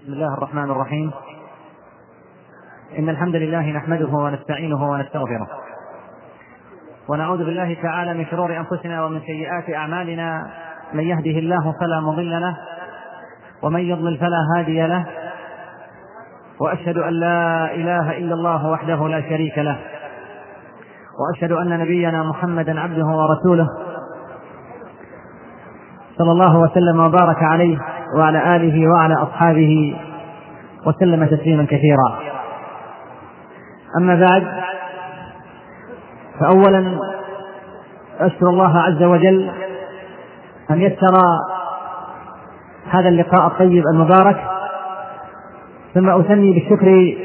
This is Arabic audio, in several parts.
بسم الله الرحمن الرحيم. إن الحمد لله نحمده ونستعينه ونستغفره. ونعوذ بالله تعالى من شرور أنفسنا ومن سيئات أعمالنا. من يهده الله فلا مضل له ومن يضلل فلا هادي له. وأشهد أن لا إله إلا الله وحده لا شريك له. وأشهد أن نبينا محمدا عبده ورسوله. صلى الله وسلم وبارك عليه. وعلى آله وعلى أصحابه وسلم تسليما كثيرا. أما بعد فأولا أشكر الله عز وجل أن يسر هذا اللقاء الطيب المبارك ثم أثني بالشكر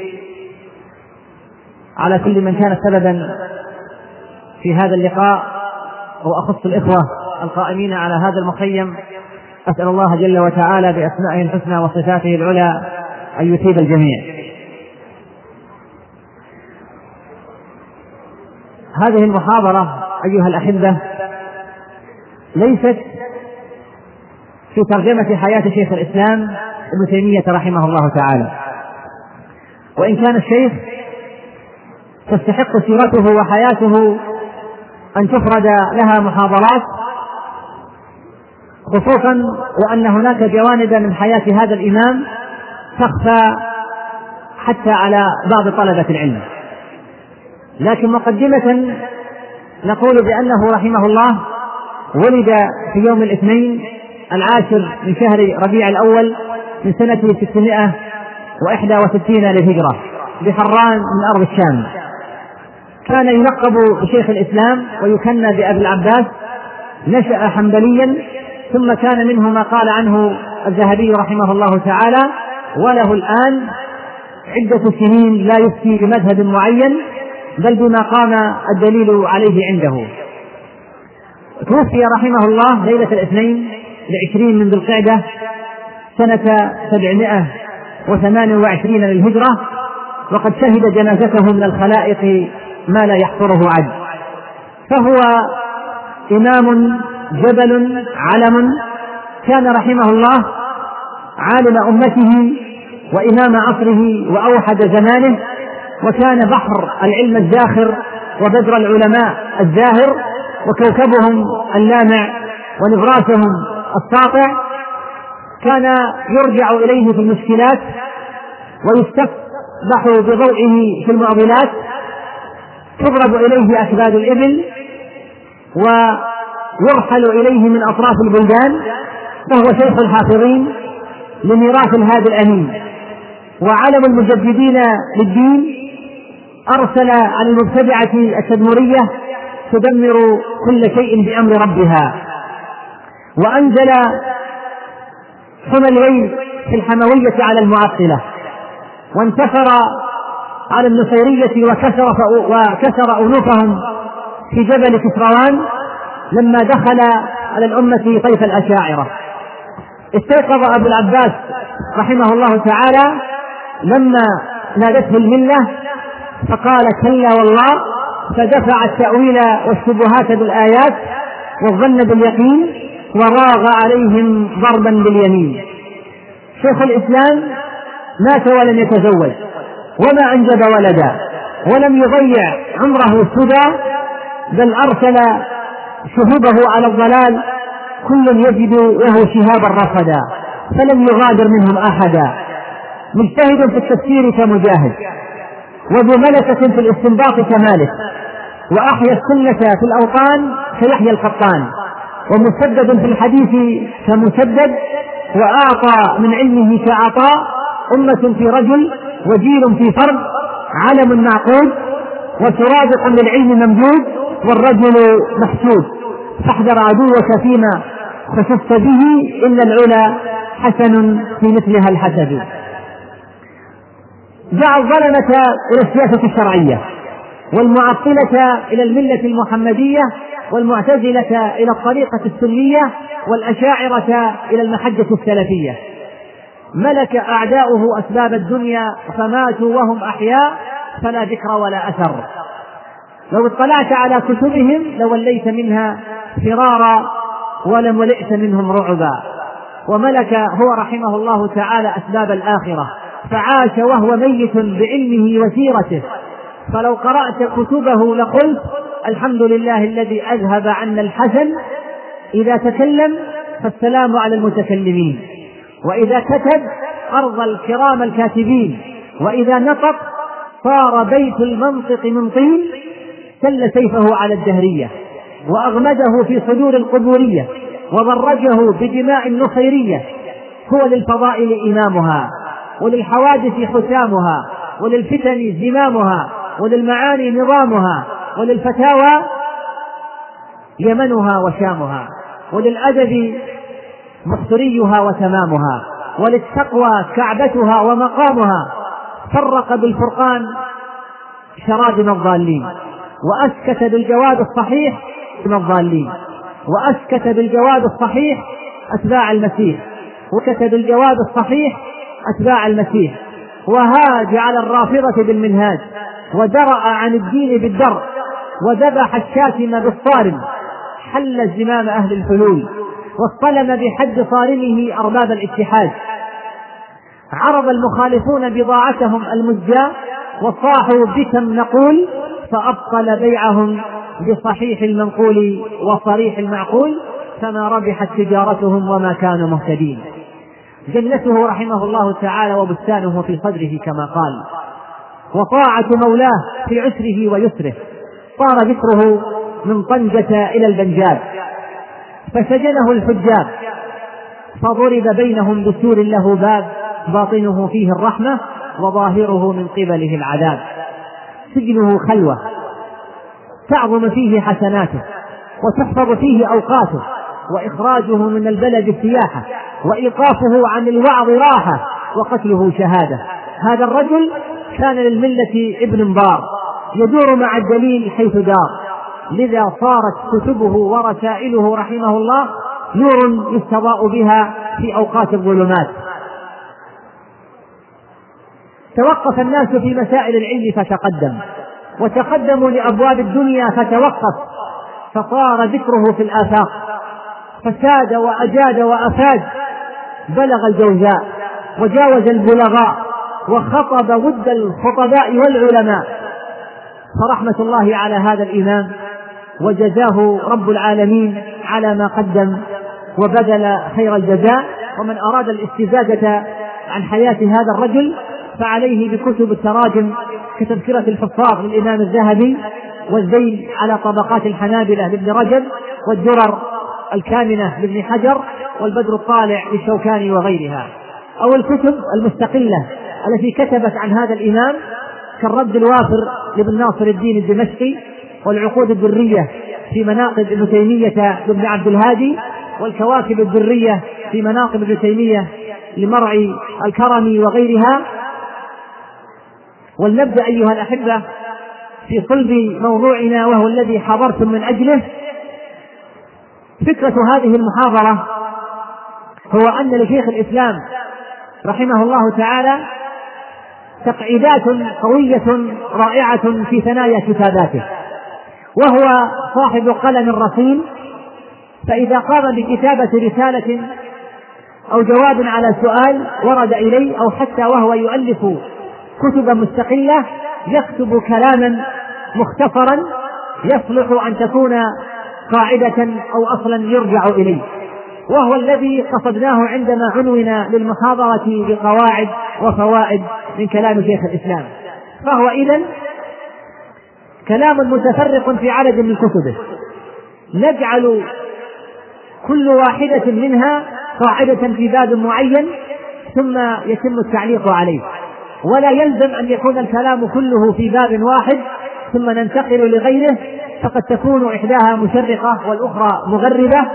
على كل من كان سببا في هذا اللقاء وأخص الإخوة القائمين على هذا المخيم أسأل الله جل وتعالى بأسمائه الحسنى وصفاته العلى أن يثيب الجميع. هذه المحاضرة أيها الأحبة ليست في ترجمة حياة شيخ الإسلام ابن تيمية رحمه الله تعالى. وإن كان الشيخ تستحق سيرته وحياته أن تفرد لها محاضرات خصوصا وأن هناك جوانب من حياة هذا الإمام تخفى حتى على بعض طلبة العلم. لكن مقدمة نقول بأنه رحمه الله ولد في يوم الاثنين العاشر من شهر ربيع الأول من سنة 661 للهجرة بحران من أرض الشام. كان يلقب بشيخ الإسلام ويكنى بأبي العباس نشأ حنبليا ثم كان منه ما قال عنه الذهبي رحمه الله تعالى وله الآن عدة سنين لا يفتي بمذهب معين بل بما قام الدليل عليه عنده. توفي رحمه الله ليلة الاثنين لعشرين من ذي القعدة سنة سبعمائة وثمان وعشرين للهجرة وقد شهد جنازته من الخلائق ما لا يحصره عد فهو إمام جبل علم كان رحمه الله عالم أمته وإمام عصره وأوحد زمانه وكان بحر العلم الزاخر وبدر العلماء الزاهر وكوكبهم اللامع ونبراسهم الساطع كان يرجع إليه في المشكلات ويستفتح بضوئه في المعضلات تضرب إليه أكباد الإبل ويرحل إليه من أطراف البلدان فهو شيخ الحافظين لميراث الهادي الأمين. وعلم المجددين للدين أرسل عن المبتدعة التدمرية تدمر كل شيء بأمر ربها. وأنزل حمى الويل في الحموية على المعطلة. وانتصر على النصيرية وكسر وكسر أنوفهم في جبل كسروان. لما دخل على الأمة طيف الأشاعرة. استيقظ أبو العباس رحمه الله تعالى لما نادته الملة فقال كلا والله فدفع التأويل والشبهات بالآيات والظن باليقين وراغ عليهم ضربا باليمين. شيخ الإسلام مات ولم يتزوج وما أنجب ولدا ولم يضيع عمره سدى بل أرسل شهوده على الضلال كل يجد له شهابا رصدا فلم يغادر منهم أحدا. مجتهد في التفسير كمجاهد وذو ملكة في الاستنباط كمالك وأحيا السنة في الأوطان كيحيى القطان ومسدد في الحديث كمسدد وأعطى من علمه كعطاء أمة في رجل وجيل في فرد علم معقود وسرادق للعلم ممدود والرجل محسود. فاحذر عدوك فيما خسفت به إن العلا حسن في مثلها الحسد. دعا الظلمة إلى السياسة الشرعية والمعطلة إلى الملة المحمدية والمعتزلة إلى الطريقة السنية والأشاعرة إلى المحجة السلفية. ملك أعداؤه أسباب الدنيا فماتوا وهم أحياء فلا ذكر ولا أثر. لو اطلعت على كتبهم لوليت منها فرارا ولم ولئت منهم رعبا. وملك هو رحمه الله تعالى أسباب الآخرة. فعاش وهو ميت بعلمه وسيرته. فلو قرأت كتبه لقلت الحمد لله الذي أذهب عنا الحزن. إذا تكلم فالسلام على المتكلمين. وإذا كتب أرض الكرام الكاتبين. وإذا نطق صار بيت المنطق من طين. سل سيفه على الدهرية. وأغمده في صدور القبورية وضرجه بدماء النصيرية هو للفضائل إمامها وللحوادث حسامها وللفتن زمامها وللمعاني نظامها وللفتاوى يمنها وشامها وللأدب مصريها وتمامها وللتقوى كعبتها ومقامها فرق بالفرقان شرادم الضالين وأسكت بالجواد الصحيح من الضالين. وأسكت بالجواد الصحيح أتباع المسيح. وكت بالجواد الصحيح أتباع المسيح. وهاج على الرافضة بالمنهاج. ودرأ عن الدين بالدرء وذبح الشاتم بالصارم. حل زمام أهل الحلول. واصطلم بحد صارمه أرباب الاتحاد. عرض المخالفون بضاعتهم المزجاة. وصاحوا بكم نقول فأبطل بيعهم بصحيح المنقول وصريح المعقول فما ربحت تجارتهم وما كانوا مهتدين. جنته رحمه الله تعالى وبستانه في صدره كما قال وطاعة مولاه في عسره ويسره صار ذكره من طنجة إلى البنجاب فسجنه الحجاب فضرب بينهم بسور له باب باطنه فيه الرحمة وظاهره من قبله العذاب سجنه خلوة تعظم فيه حسناته وتحفظ فيه أوقاته وإخراجه من البلد السياحة وإيقافه عن الوعظ راحة وقتله شهادة. هذا الرجل كان للملة ابن بار يدور مع الدليل حيث دار. لذا صارت كتبه ورسائله رحمه الله نور يستضاء بها في أوقات الظلمات. توقف الناس في مسائل العلم فتقدم. وتقدموا لأبواب الدنيا فتوقف فصار ذكره في الآفاق فساد وأجاد وأفاد بلغ الجوزاء وجاوز البلغاء وخطب ود الخطباء والعلماء. فرحمة الله على هذا الإمام وجزاه رب العالمين على ما قدم وبذل خير الجزاء ومن أراد الاستزادة عن حياة هذا الرجل فعليه بكتب التراجم كتذكرة الحفاظ للإمام الذهبي والزين على طبقات الحنابلة لابن رجب والدرر الكامنة لابن حجر والبدر الطالع للشوكاني وغيرها. أو الكتب المستقلة التي كتبت عن هذا الإمام كالرد الوافر لابن ناصر الدين الدمشقي والعقود الدرية في مناقب ابن تيمية لابن عبد الهادي والكواكب الدرية في مناقب ابن تيمية لمرعي الكرمي وغيرها ولنبدأ أيها الأحبة في صلب موضوعنا وهو الذي حضرتم من أجله فكرة هذه المحاضرة هو أن لشيخ الإسلام رحمه الله تعالى تقعيدات قوية رائعة في ثنايا كتاباته وهو صاحب قلم رصين فإذا قام بكتابة رسالة أو جواب على سؤال ورد إليه أو حتى وهو يؤلف كتبا مستقلة يكتب كلاما مختصرا يصلح أن تكون قاعدة أو أصلا يرجع إليه. وهو الذي قصدناه عندما عنونا للمحاضرة بقواعد وفوائد من كلام شيخ الإسلام. فهو إذا كلام متفرق في عدد من كتبه. نجعل كل واحدة منها قاعدة في باب معين ثم يتم التعليق عليه. ولا يلزم أن يكون الكلام كله في باب واحد ثم ننتقل لغيره فقد تكون إحداها مشرقة والأخرى مغربة.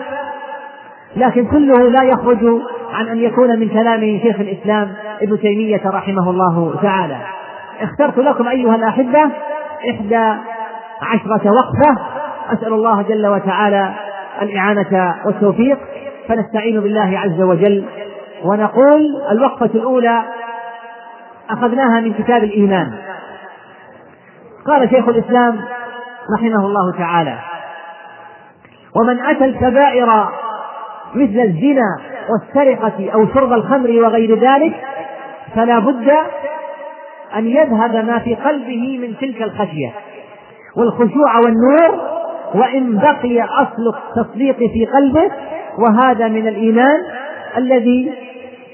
لكن كله لا يخرج عن أن يكون من كلام شيخ الإسلام ابن تيمية رحمه الله تعالى. اخترت لكم أيها الأحبة إحدى عشرة وقفة. أسأل الله جل وتعالى الإعانة والتوفيق. فنستعين بالله عز وجل. ونقول الوقفة الأولى أخذناها من كتاب الإيمان. قال شيخ الإسلام رحمه الله تعالى ومن أتى الكبائر مثل الزنا والسرقة أو شرب الخمر وغير ذلك فلا بد أن يذهب ما في قلبه من تلك الخشية والخشوع والنور وإن بقي أصل التصديق في قلبه وهذا من الإيمان الذي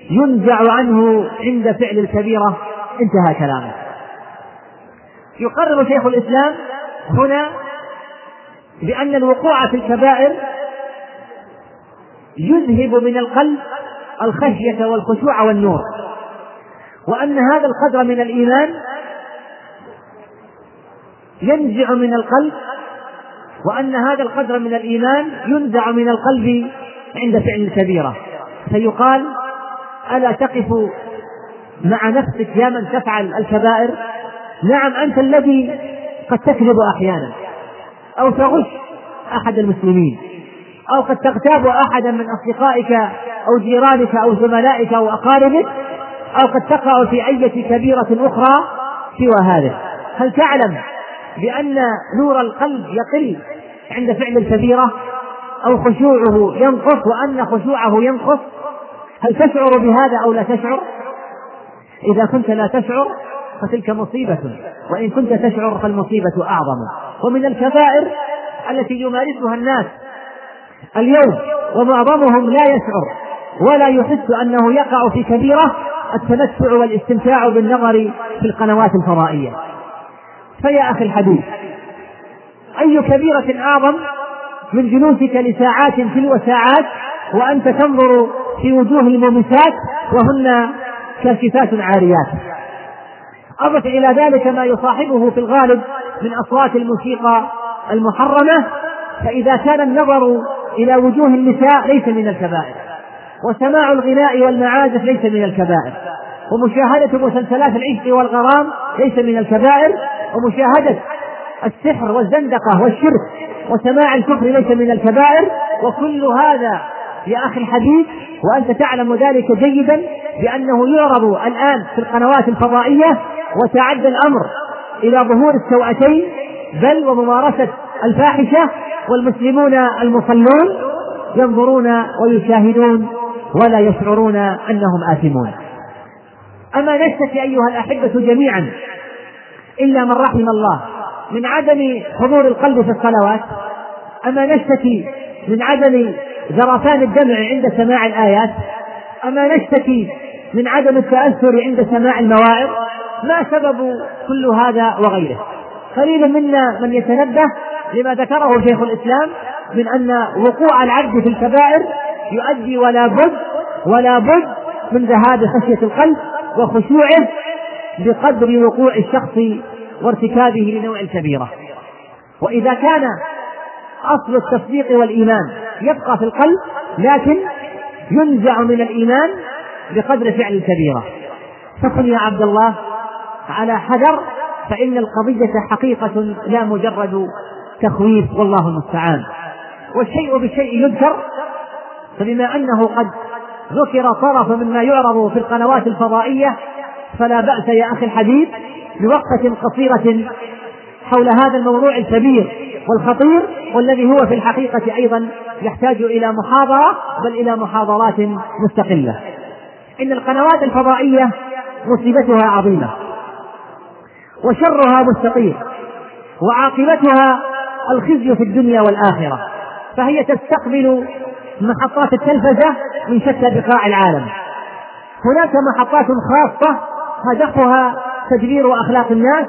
ينزع عنه عند فعل الكبيرة. انتهى كلامه. يقرر شيخ الإسلام هنا بأن الوقوع في الكبائر يذهب من القلب الخشية والخشوع والنور وأن هذا القدر من الإيمان ينزع من القلب وأن هذا القدر من الإيمان ينزع من القلب عند فعل الكبيرة. فيقال ألا تقف مع نفسك يا من تفعل الكبائر؟ نعم أنت الذي قد تكذب أحيانا أو تغش أحد المسلمين أو قد تغتاب أحدا من أصدقائك أو جيرانك أو زملائك أو أقاربك أو قد تقع في أية كبيرة أخرى سوى هذا. هل تعلم بأن نور القلب يقل عند فعل الكبيرة؟ أو خشوعه ينقص وأن خشوعه ينقص؟ هل تشعر بهذا أو لا تشعر؟ إذا كنت لا تشعر فتلك مصيبة وإن كنت تشعر فالمصيبة أعظم. ومن الكبائر التي يمارسها الناس اليوم ومعظمهم لا يشعر ولا يحس أنه يقع في كبيرة التمتع والاستمتاع بالنظر في القنوات الفضائية. فيا أخي الحبيب أي كبيرة أعظم من جلوسك لساعات تلو ساعات وأنت تنظر في وجوه المومسات وهن كاشفات عاريات أضف إلى ذلك ما يصاحبه في الغالب من أصوات الموسيقى المحرمة فإذا كان النظر إلى وجوه النساء ليس من الكبائر وسماع الغناء والمعازف ليس من الكبائر ومشاهدة مسلسلات العشق والغرام ليس من الكبائر ومشاهدة السحر والزندقة والشرك وسماع الكفر ليس من الكبائر وكل هذا يا أخي الحبيب وأنت تعلم ذلك جيدا بأنه يعرض الآن في القنوات الفضائية وتعدى الأمر إلى ظهور السوأتين بل وممارسة الفاحشة والمسلمون المصلون ينظرون ويشاهدون ولا يشعرون أنهم آثمون. أما نشتكي أيها الأحبة جميعا إلا من رحم الله من عدم حضور القلب في الصلوات أما نشتكي من عدم ذرفان الدمع عند سماع الآيات؟ أما نشتكي من عدم التأثر عند سماع المواعظ ما سبب كل هذا وغيره؟ قليل منا من يتنبه لما ذكره شيخ الإسلام من أن وقوع العبد في الكبائر يؤدي ولا بد ولا بد من ذهاب خشية القلب وخشوعه بقدر وقوع الشخص وارتكابه لنوع الكبيرة وإذا كان أصل التصديق والإيمان يبقى في القلب لكن ينزع من الإيمان بقدر فعل الكبيرة فكن يا عبد الله على حذر فإن القضية حقيقة لا مجرد تخويف والله المستعان. والشيء بالشيء يذكر فبما أنه قد ذكر طرف مما يعرض في القنوات الفضائية فلا بأس يا أخي الحبيب بوقفة قصيرة حول هذا الموضوع الكبير والخطير والذي هو في الحقيقة أيضا يحتاج إلى محاضرة بل إلى محاضرات مستقلة. إن القنوات الفضائية مصيبتها عظيمة وشرها مستطير وعاقبتها الخزي في الدنيا والآخرة فهي تستقبل محطات التلفزة من شتى بقاع العالم. هناك محطات خاصة هدفها تدبير أخلاق الناس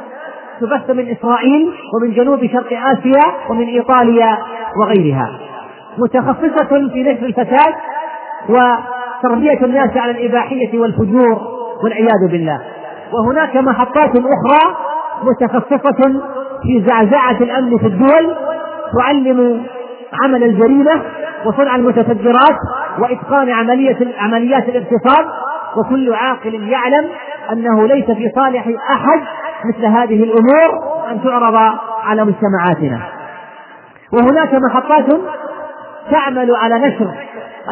تبث من إسرائيل ومن جنوب شرق آسيا ومن إيطاليا وغيرها. متخصصة في نشر الفساد وتربية الناس على الإباحية والفجور والعياذ بالله. وهناك محطات أخرى متخصصة في زعزعة الأمن في الدول تعلم عمل الجريمة وصنع المتفجرات وإتقان عملية عمليات الاغتصاب وكل عاقل يعلم أنه ليس في صالح أحد مثل هذه الأمور أن تعرض على مجتمعاتنا. وهناك محطات تعمل على نشر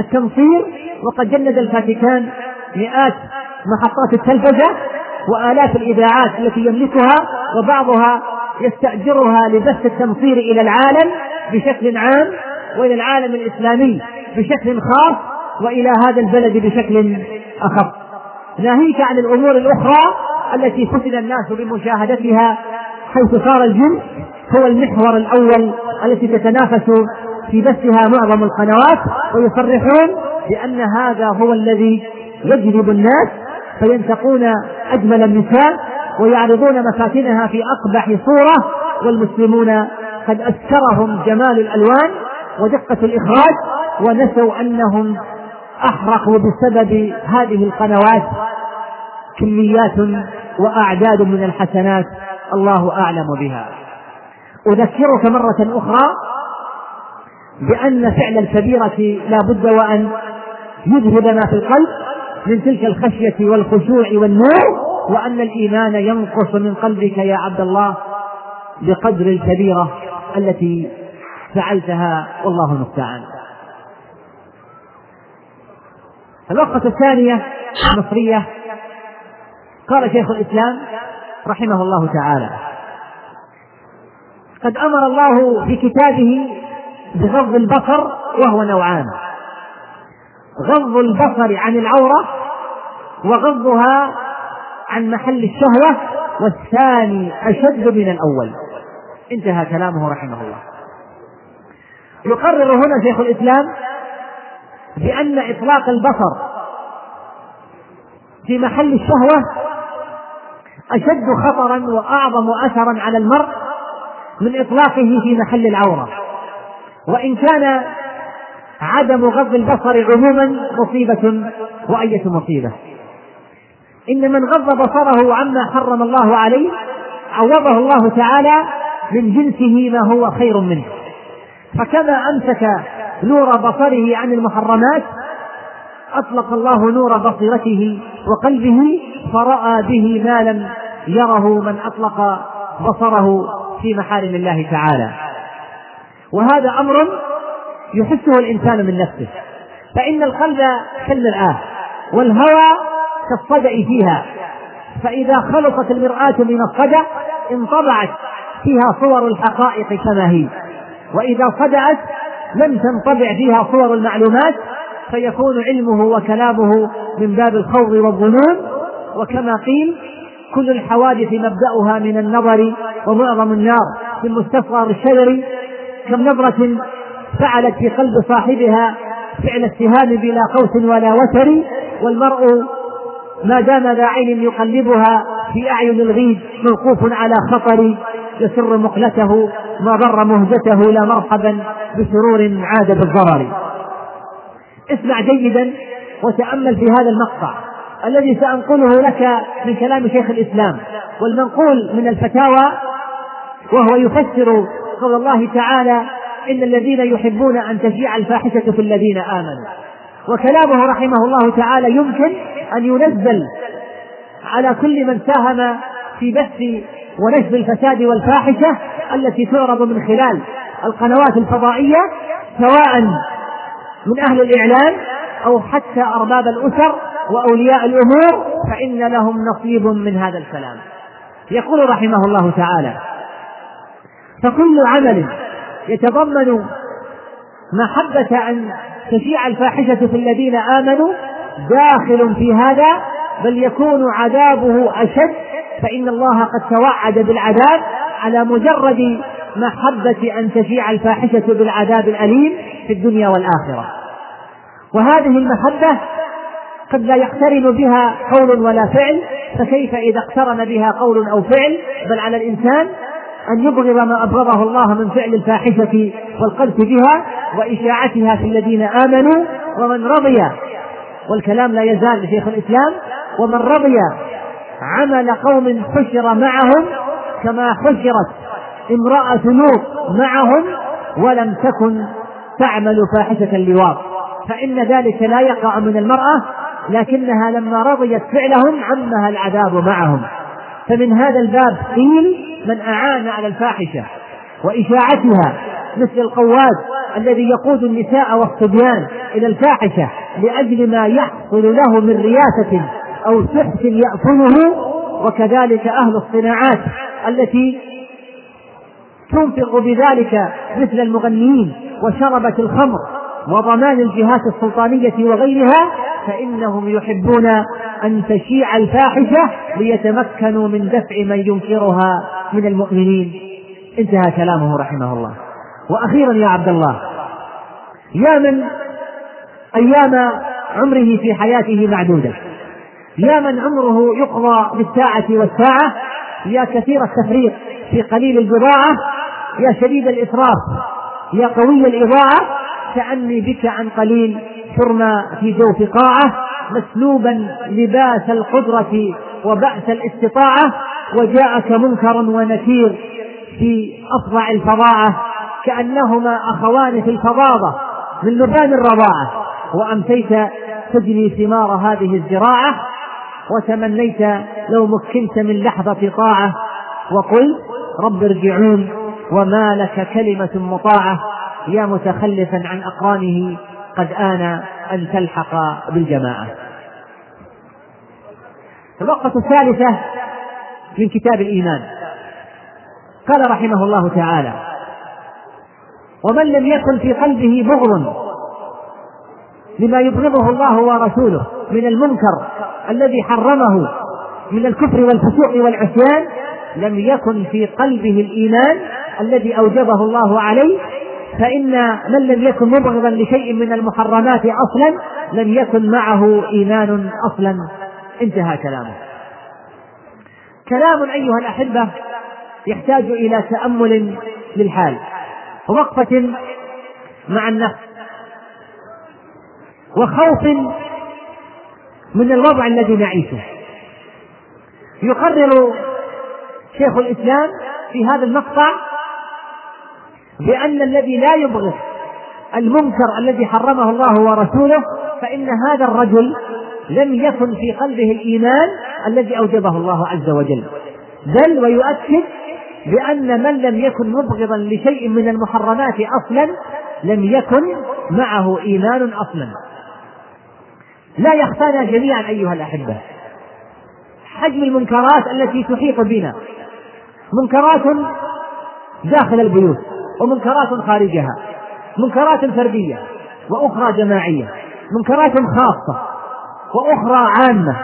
التنصير وقد جند الفاتيكان مئات محطات التلفزة وآلاف الإذاعات التي يملكها وبعضها يستأجرها لبث التنصير إلى العالم بشكل عام وإلى العالم الإسلامي بشكل خاص وإلى هذا البلد بشكل أخف. ناهيك عن الأمور الأخرى التي فتن الناس بمشاهدتها حيث صار الجنس هو المحور الأول التي تتنافس في بثها معظم القنوات ويصرحون بأن هذا هو الذي يجذب الناس فينتقون أجمل النساء ويعرضون مفاتنها في أقبح صورة والمسلمون قد أسكرهم جمال الألوان ودقة الإخراج ونسوا أنهم أحرقوا بسبب هذه القنوات كميات وأعداد من الحسنات الله أعلم بها. أذكرك مرة أخرى بأن فعل الكبيرة لا بد وأن يذهب ما في القلب من تلك الخشية والخشوع والنور وأن الإيمان ينقص من قلبك يا عبد الله بقدر الكبيرة التي فعلتها والله المستعان. الوقفة الثانية المصرية قال شيخ الإسلام رحمه الله تعالى قد أمر الله في كتابه بغض البصر وهو نوعان غض البصر عن العورة وغضها عن محل الشهوة والثاني أشد من الأول. انتهى كلامه رحمه الله. يقرر هنا شيخ الإسلام بأن إطلاق البصر في محل الشهوة أشد خطرا وأعظم أثرا على المرء من إطلاقه في محل العورة. وإن كان عدم غض البصر عموما مصيبة وأية مصيبة. إن من غض بصره عما حرم الله عليه عوضه الله تعالى من جنسه ما هو خير منه. فكما أمسك نور بصره عن المحرمات أطلق الله نور بصيرته وقلبه فرأى به ما لم يره من أطلق بصره في محارم الله تعالى. وهذا أمر يحسه الإنسان من نفسه. فإن القلب كالمرآة والهوى كالصدأ فيها. فإذا خلقت المرآة من الصدأ انطبعت فيها صور الحقائق كما هي. وإذا صدأت لم تنطبع فيها صور المعلومات فيكون علمه وكلامه من باب الخوض والظنون. وكما قيل كل الحوادث مبدأها من النظر ومعظم النار في المستصغر الشجري كم نظرة فعلت في قلب صاحبها فعل السهام بلا قوس ولا وتر. والمرء ما دام ذا عين يقلبها في أعين الغيب موقوف على خطر يسر مقلته ما ضر مهجته لا مرحبا بسرور عاد بالضرر. اسمع جيدا وتأمل في هذا المقطع. الذي سأنقله لك من كلام شيخ الإسلام والمنقول من الفتاوى وهو يفسر قول الله تعالى إن الذين يحبون أن تشيع الفاحشة في الذين آمنوا وكلامه رحمه الله تعالى يمكن أن ينزل على كل من ساهم في بث ونشر الفساد والفاحشة التي تعرض من خلال القنوات الفضائية سواء من أهل الإعلام أو حتى أرباب الأسر وأولياء الأمور فإن لهم نصيب من هذا الكلام. يقول رحمه الله تعالى فكل عمل يتضمن محبة أن تشيع الفاحشة في الذين آمنوا داخل في هذا بل يكون عذابه أشد فإن الله قد توعد بالعذاب على مجرد محبة أن تشيع الفاحشة بالعذاب الأليم في الدنيا والآخرة. وهذه المحبة قد لا يقترن بها قول ولا فعل فكيف إذا اقترن بها قول أو فعل؟ بل على الإنسان أن يبغض ما أبغضه الله من فعل الفاحشة والقذف بها وإشاعتها في الذين آمنوا ومن رضي والكلام لا يزال لشيخ الإسلام ومن رضي عمل قوم حشر معهم كما حشرت امرأة لوط معهم ولم تكن تعمل فاحشة اللواط. فإن ذلك لا يقع من المرأة لكنها لما رضيت فعلهم عمها العذاب معهم. فمن هذا الباب قيل من أعان على الفاحشة وإشاعتها مثل القواد الذي يقود النساء والصبيان إلى الفاحشة لأجل ما يحصل له من رياسة أو سحت يأكله وكذلك أهل الصناعات التي تنفق بذلك مثل المغنيين وشربة الخمر وضمان الجهات السلطانية وغيرها فإنهم يحبون أن تشيع الفاحشة ليتمكنوا من دفع من ينكرها من المؤمنين. انتهى كلامه رحمه الله. وأخيرا يا عبد الله يا من أيام عمره في حياته معدودة يا من عمره يقضى بالساعة والساعة يا كثير التفريط في قليل البضاعة يا شديد الإسراف يا قوي الإضاعة كأني بك عن قليل ترمى في جوف قاعة مسلوبا لباس القدرة وبأس الاستطاعة وجاءك منكر ونكير في أفظع الفظاعة كأنهما أخوان في الفظاظة من لبان الرضاعة وأمسيت تجني ثمار هذه الزراعة وتمنيت لو مكنت من لحظة طاعة وقلت رب ارجعون وما لك كلمة مطاعة يا متخلفا عن أقرانه قد آن أن تلحق بالجماعة. الوقفة الثالثة من كتاب الإيمان. قال رحمه الله تعالى ومن لم يكن في قلبه بغض لما يبغضه الله ورسوله من المنكر الذي حرمه من الكفر والفسوق والعصيان لم يكن في قلبه الإيمان الذي أوجبه الله عليه فإن من لم يكن مبغضا لشيء من المحرمات أصلا لم يكن معه إيمان أصلا. انتهى كلامه. كلام أيها الأحبة يحتاج إلى تأمل للحال ووقفة مع النفس. وخوف من الوضع الذي نعيشه. يقرر شيخ الإسلام في هذا المقطع بأن الذي لا يبغض المنكر الذي حرمه الله ورسوله فإن هذا الرجل لم يكن في قلبه الإيمان الذي أوجبه الله عز وجل. بل ويؤكد بأن من لم يكن مبغضا لشيء من المحرمات أصلا لم يكن معه إيمان أصلا. لا يخفانا جميعا أيها الأحبة. حجم المنكرات التي تحيط بنا. منكرات داخل البيوت ومنكرات خارجها منكرات فردية وأخرى جماعية منكرات خاصة وأخرى عامة.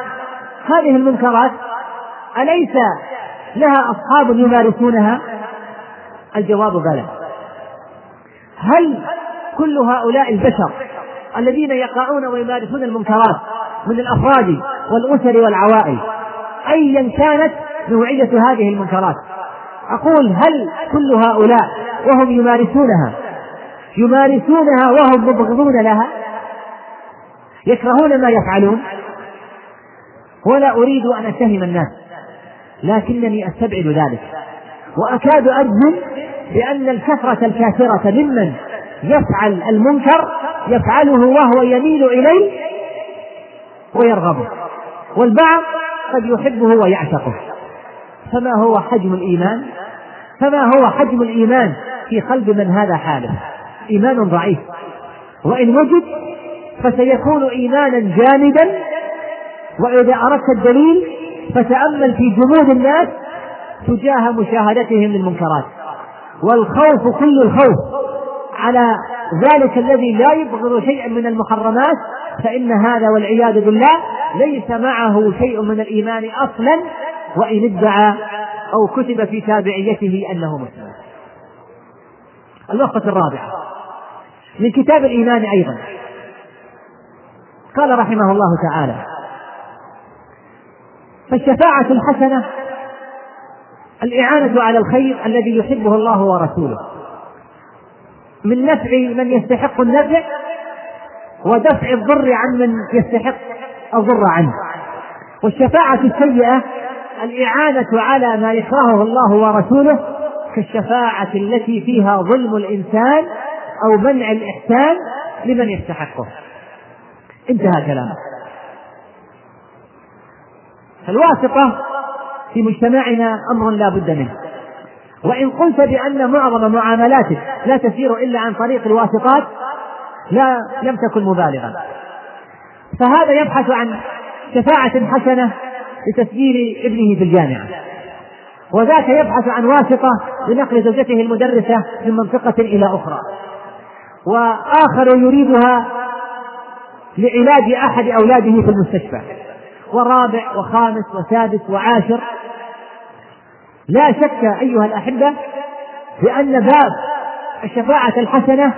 هذه المنكرات أليس لها أصحاب يمارسونها؟ الجواب بلى هل كل هؤلاء البشر الذين يقعون ويمارسون المنكرات من الأفراد والأسر والعوائل. أيا كانت نوعية هذه المنكرات. أقول هل كل هؤلاء وهم يمارسونها؟ يمارسونها وهم مبغضون لها؟ يكرهون ما يفعلون؟ ولا أريد أن أتهم الناس لكنني أستبعد ذلك. وأكاد أجزم بأن الكثرة الكافرة ممن يفعل المنكر يفعله وهو يميل إليه ويرغبه والبعض قد يحبه ويعشقه فما هو حجم الإيمان؟ فما هو حجم الإيمان في قلب من هذا حاله إيمان ضعيف. وإن وجد فسيكون إيمانا جامدا وإذا أردت الدليل فتأمل في جمود الناس تجاه مشاهدتهم للمنكرات. والخوف كل الخوف. على ذلك الذي لا يبغض شيئا من المحرمات فإن هذا والعياذ بالله ليس معه شيء من الإيمان أصلا وإن ادعى أو كتب في تابعيته أنه مسلم. الوقفة الرابعة. من كتاب الإيمان أيضا. قال رحمه الله تعالى فالشفاعة الحسنة الإعانة على الخير الذي يحبه الله ورسوله. من نفع من يستحق النفع ودفع الضر عن من يستحق الضر عنه. والشفاعة السيئة الإعانة على ما يكرهه الله ورسوله كالشفاعة التي فيها ظلم الإنسان أو منع الإحسان لمن يستحقه. انتهى كلامه فالواسطة في مجتمعنا أمر لا بد منه. وإن قلت بأن معظم معاملاتك لا تسير إلا عن طريق الواسطات لا لم تكن مبالغا. فهذا يبحث عن شفاعة حسنة لتسجيل ابنه في الجامعة. وذاك يبحث عن واسطة لنقل زوجته المدرسة من منطقة إلى أخرى. وآخر يريدها لعلاج أحد أولاده في المستشفى. ورابع وخامس وسادس وعاشر لا شك أيها الأحبة بأن باب الشفاعة الحسنة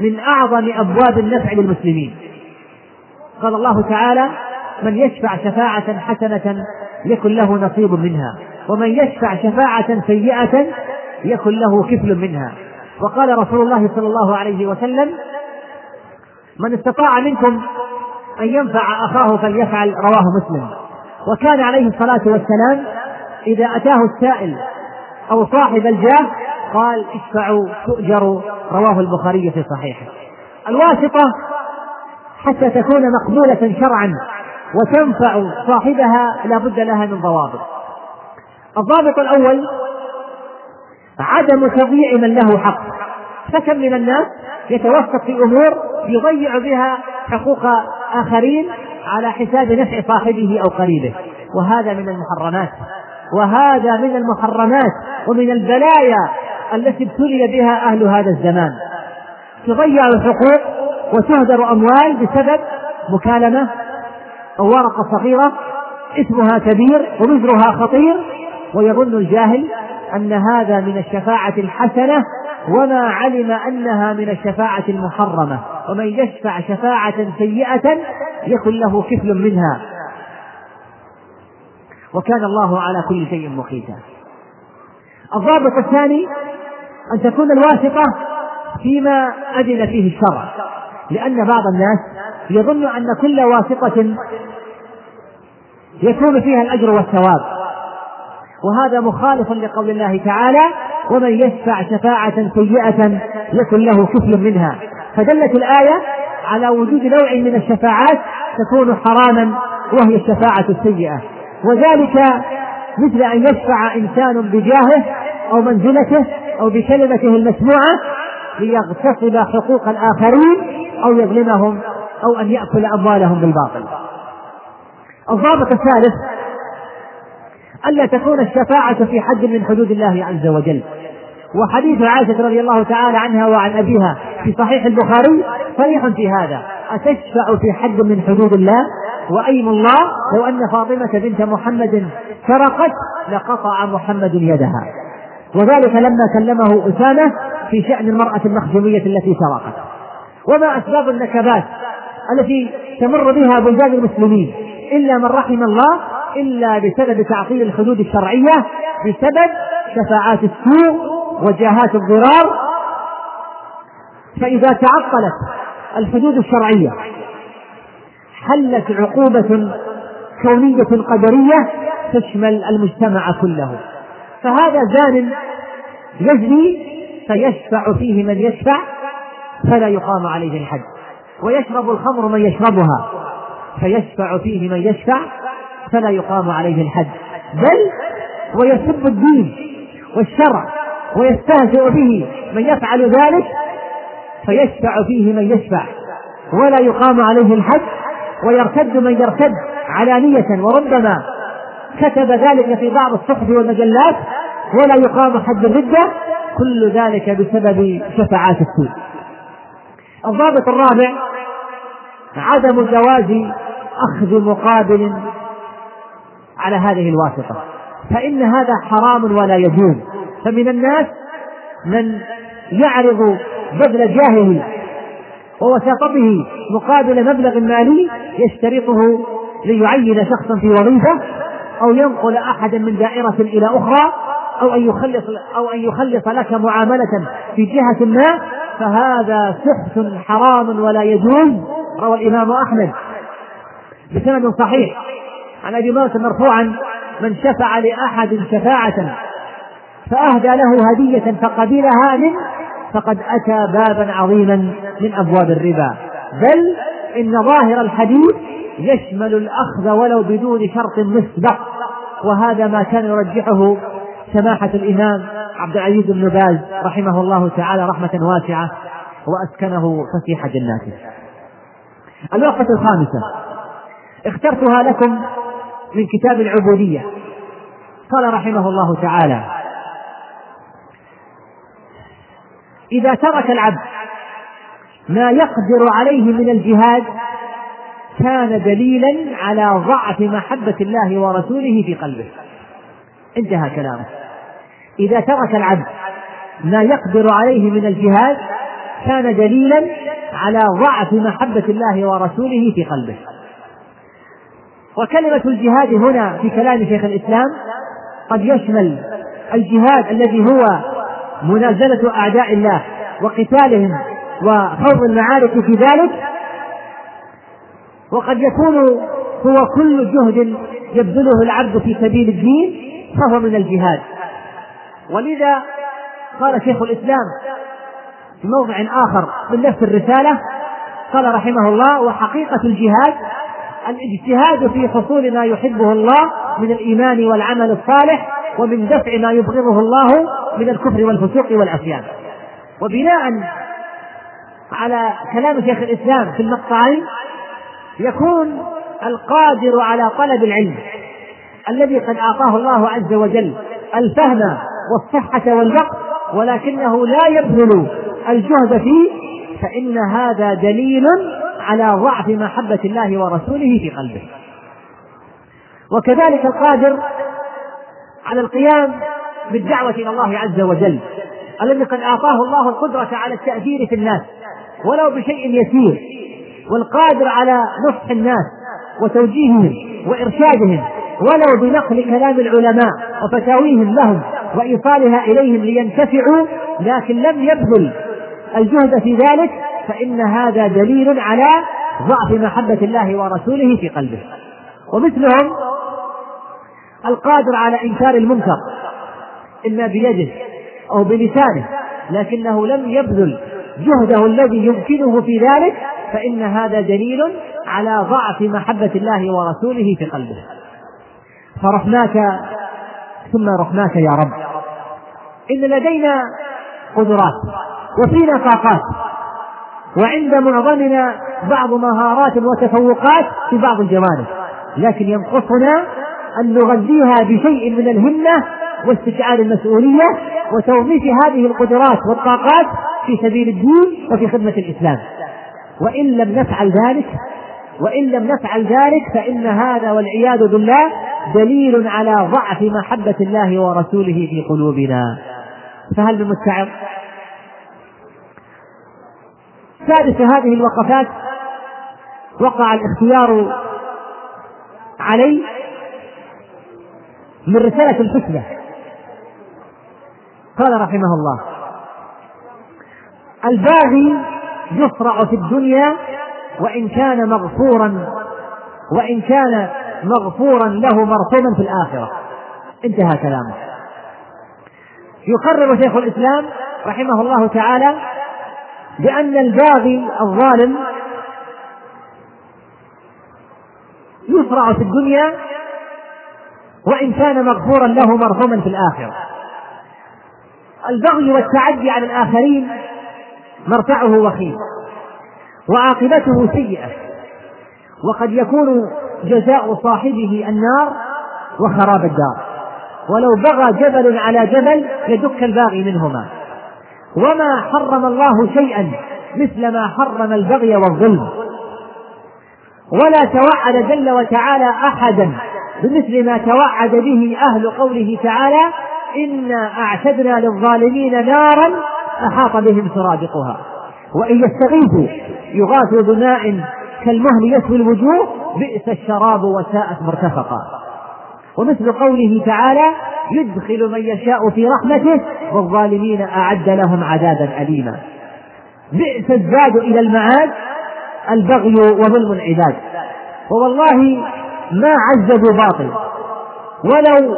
من أعظم أبواب النفع للمسلمين. قال الله تعالى من يشفع شفاعة حسنة يكن له نصيب منها ومن يشفع شفاعة سيئة يكن له كفل منها. وقال رسول الله صلى الله عليه وسلم من استطاع منكم أن ينفع أخاه فليفعل رواه مسلم. وكان عليه الصلاة والسلام إذا أتاه السائل أو صاحب الجاه قال اشفعوا تؤجروا رواه البخاري في صحيحه. الواسطة حتى تكون مقبولة شرعا وتنفع صاحبها لا بد لها من ضوابط. الضابط الأول عدم تضييع من له حق. فكم من الناس يتوسط في أمور يضيع بها حقوق آخرين على حساب نفع صاحبه أو قريبه. وهذا من المحرمات. وهذا من المحرمات ومن البلايا التي ابتلي بها أهل هذا الزمان. تضيع الحقوق وتهدر أموال بسبب مكالمة أو ورقة صغيرة اسمها كبير ووزرها خطير ويظن الجاهل أن هذا من الشفاعة الحسنة وما علم أنها من الشفاعة المحرمة. ومن يشفع شفاعة سيئة يكن له كفل منها. وكان الله على كل شيء مقيتا. الضابط الثاني أن تكون الواسطة فيما أذن فيه الشرع لأن بعض الناس يظن أن كل واسطة يكون فيها الأجر والثواب. وهذا مخالف لقول الله تعالى ومن يشفع شفاعة سيئة يكن له كفل منها فدلت الآية على وجود نوع من الشفاعات تكون حراما وهي الشفاعة السيئة. وذلك مثل أن يشفع إنسان بجاهه أو منزلته أو بكلمته المسموعة ليغتصب حقوق الآخرين أو يظلمهم أو أن يأكل أموالهم بالباطل. الضابط الثالث ألا تكون الشفاعة في حد من حدود الله عز وجل. وحديث عائشة رضي الله تعالى عنها وعن أبيها في صحيح البخاري صريح في هذا. أتشفع في حد من حدود الله؟ وأيم الله؟ لو أن فاطمة بنت محمد سرقت لقطع محمد يدها. وذلك لما كلمه أسامة في شأن المرأة المخزومية التي سرقت. وما أسباب النكبات التي تمر بها بلدان المسلمين إلا من رحم الله إلا بسبب تعطيل الحدود الشرعية بسبب شفاعات السوء وجهات الضرار. فإذا تعطلت الحدود الشرعية. حلت عقوبة كونية قدرية تشمل المجتمع كله. فهذا زان يزني فيشفع فيه من يشفع فلا يقام عليه الحد. ويشرب الخمر من يشربها فيشفع فيه من يشفع فلا يقام عليه الحد. بل ويسب الدين والشرع ويستهزئ به من يفعل ذلك فيشفع فيه من يشفع ولا يقام عليه الحد ويرتد من يرتد علانية وربما كتب ذلك في بعض الصحف والمجلات ولا يقام حد الردة كل ذلك بسبب شفاعات السوء. الضابط الرابع عدم جواز أخذ مقابل على هذه الواسطة. فإن هذا حرام ولا يجوز. فمن الناس من يعرض بذل جاهه ووساطته مقابل مبلغ مالي يشترطه ليعين شخصا في وظيفة أو ينقل أحدا من دائرة إلى أخرى أو أن يخلص أو أن يخلص لك معاملة في جهة ما فهذا سحت حرام ولا يجوز روى الإمام أحمد. بسند صحيح. عن أبي موسى مرفوعا من شفع لأحد شفاعة فأهدى له هدية فقبلها منه فقد أتى بابا عظيما من أبواب الربا. بل إن ظاهر الحديث يشمل الأخذ ولو بدون شرط مسبق. وهذا ما كان يرجحه سماحة الإمام عبد العزيز بن باز رحمه الله تعالى رحمة واسعة وأسكنه فسيح جناته. الوقفة الخامسة. اخترتها لكم من كتاب العبودية. قال رحمه الله تعالى إذا ترك العبد ما يقدر عليه من الجهاد كان دليلا على ضعف محبة الله ورسوله في قلبه. انتهى كلامه. إذا ترك العبد ما يقدر عليه من الجهاد كان دليلا على ضعف محبة الله ورسوله في قلبه. وكلمة الجهاد هنا في كلام شيخ الإسلام قد يشمل الجهاد الذي هو منازلة أعداء الله وقتالهم وخوض المعارك في ذلك وقد يكون هو كل جهد يبذله العبد في سبيل الدين فهو من الجهاد. ولذا قال شيخ الإسلام في موضع آخر من نفس الرسالة قال رحمه الله وحقيقة الجهاد الاجتهاد في حصول ما يحبه الله من الإيمان والعمل الصالح ومن دفع ما يبغضه الله من الكفر والفسوق والعصيان. وبناء على كلام شيخ الإسلام في المقطعين يكون القادر على طلب العلم الذي قد أعطاه الله عز وجل الفهم والصحة والوقت ولكنه لا يبذل الجهد فيه فإن هذا دليل على ضعف محبة الله ورسوله في قلبه. وكذلك القادر على القيام بالدعوة إلى الله عز وجل الذي قد أعطاه الله القدرة على التأثير في الناس ولو بشيء يسير والقادر على نصح الناس وتوجيههم وإرشادهم ولو بنقل كلام العلماء وفتاويهم لهم وإيصالها إليهم لينتفعوا لكن لم يبذل الجهد في ذلك فإن هذا دليل على ضعف محبة الله ورسوله في قلبه. ومثلهم القادر على إنكار المنكر إما بيده أو بلسانه لكنه لم يبذل جهده الذي يمكنه في ذلك فإن هذا دليل على ضعف محبة الله ورسوله في قلبه. فرحماك ثم رحماك يا رب. إن لدينا قدرات وفينا طاقات وعند معظمنا بعض مهارات وتفوقات في بعض الجوانب. لكن ينقصنا أن نغذيها بشيء من الهمة واستشعار المسؤولية وتوظيف هذه القدرات والطاقات في سبيل الدين وفي خدمة الإسلام. وإن لم نفعل ذلك وإن لم نفعل ذلك فإن هذا والعياذ بالله دليل على ضعف محبة الله ورسوله في قلوبنا. فهل من مستعر؟ سادس هذه الوقفات. وقع الاختيار علي من رسالة الحسنى قال رحمه الله الباغي يصرع في الدنيا وإن كان مغفورا وإن كان مغفورا له مرحوما في الآخرة. انتهى كلامه. يقرر شيخ الإسلام رحمه الله تعالى بأن الباغي الظالم يصرع في الدنيا وإن كان مغفورا له مرحوما في الآخرة. البغي والتعدي على الآخرين مرتعه وخيم وعاقبته سيئة وقد يكون جزاء صاحبه النار وخراب الدار. ولو بغى جبل على جبل لدك الباغي منهما. وما حرم الله شيئا مثل ما حرم البغي والظلم. ولا توعد جل وتعالى احدا بمثل ما توعد به أهل قوله تعالى انا اعتدنا للظالمين نارا احاط بهم سرادقها. وان يستغيثوا يغاثوا بماء كالمهل يسوي الوجوه بئس الشراب وساءت مرتفقا. ومثل قوله تعالى يدخل من يشاء في رحمته والظالمين أعد لهم عذابا أليما. بئس الزاد إلى المعاد البغي وظلم العباد. ووالله ما عززوا باطل. ولو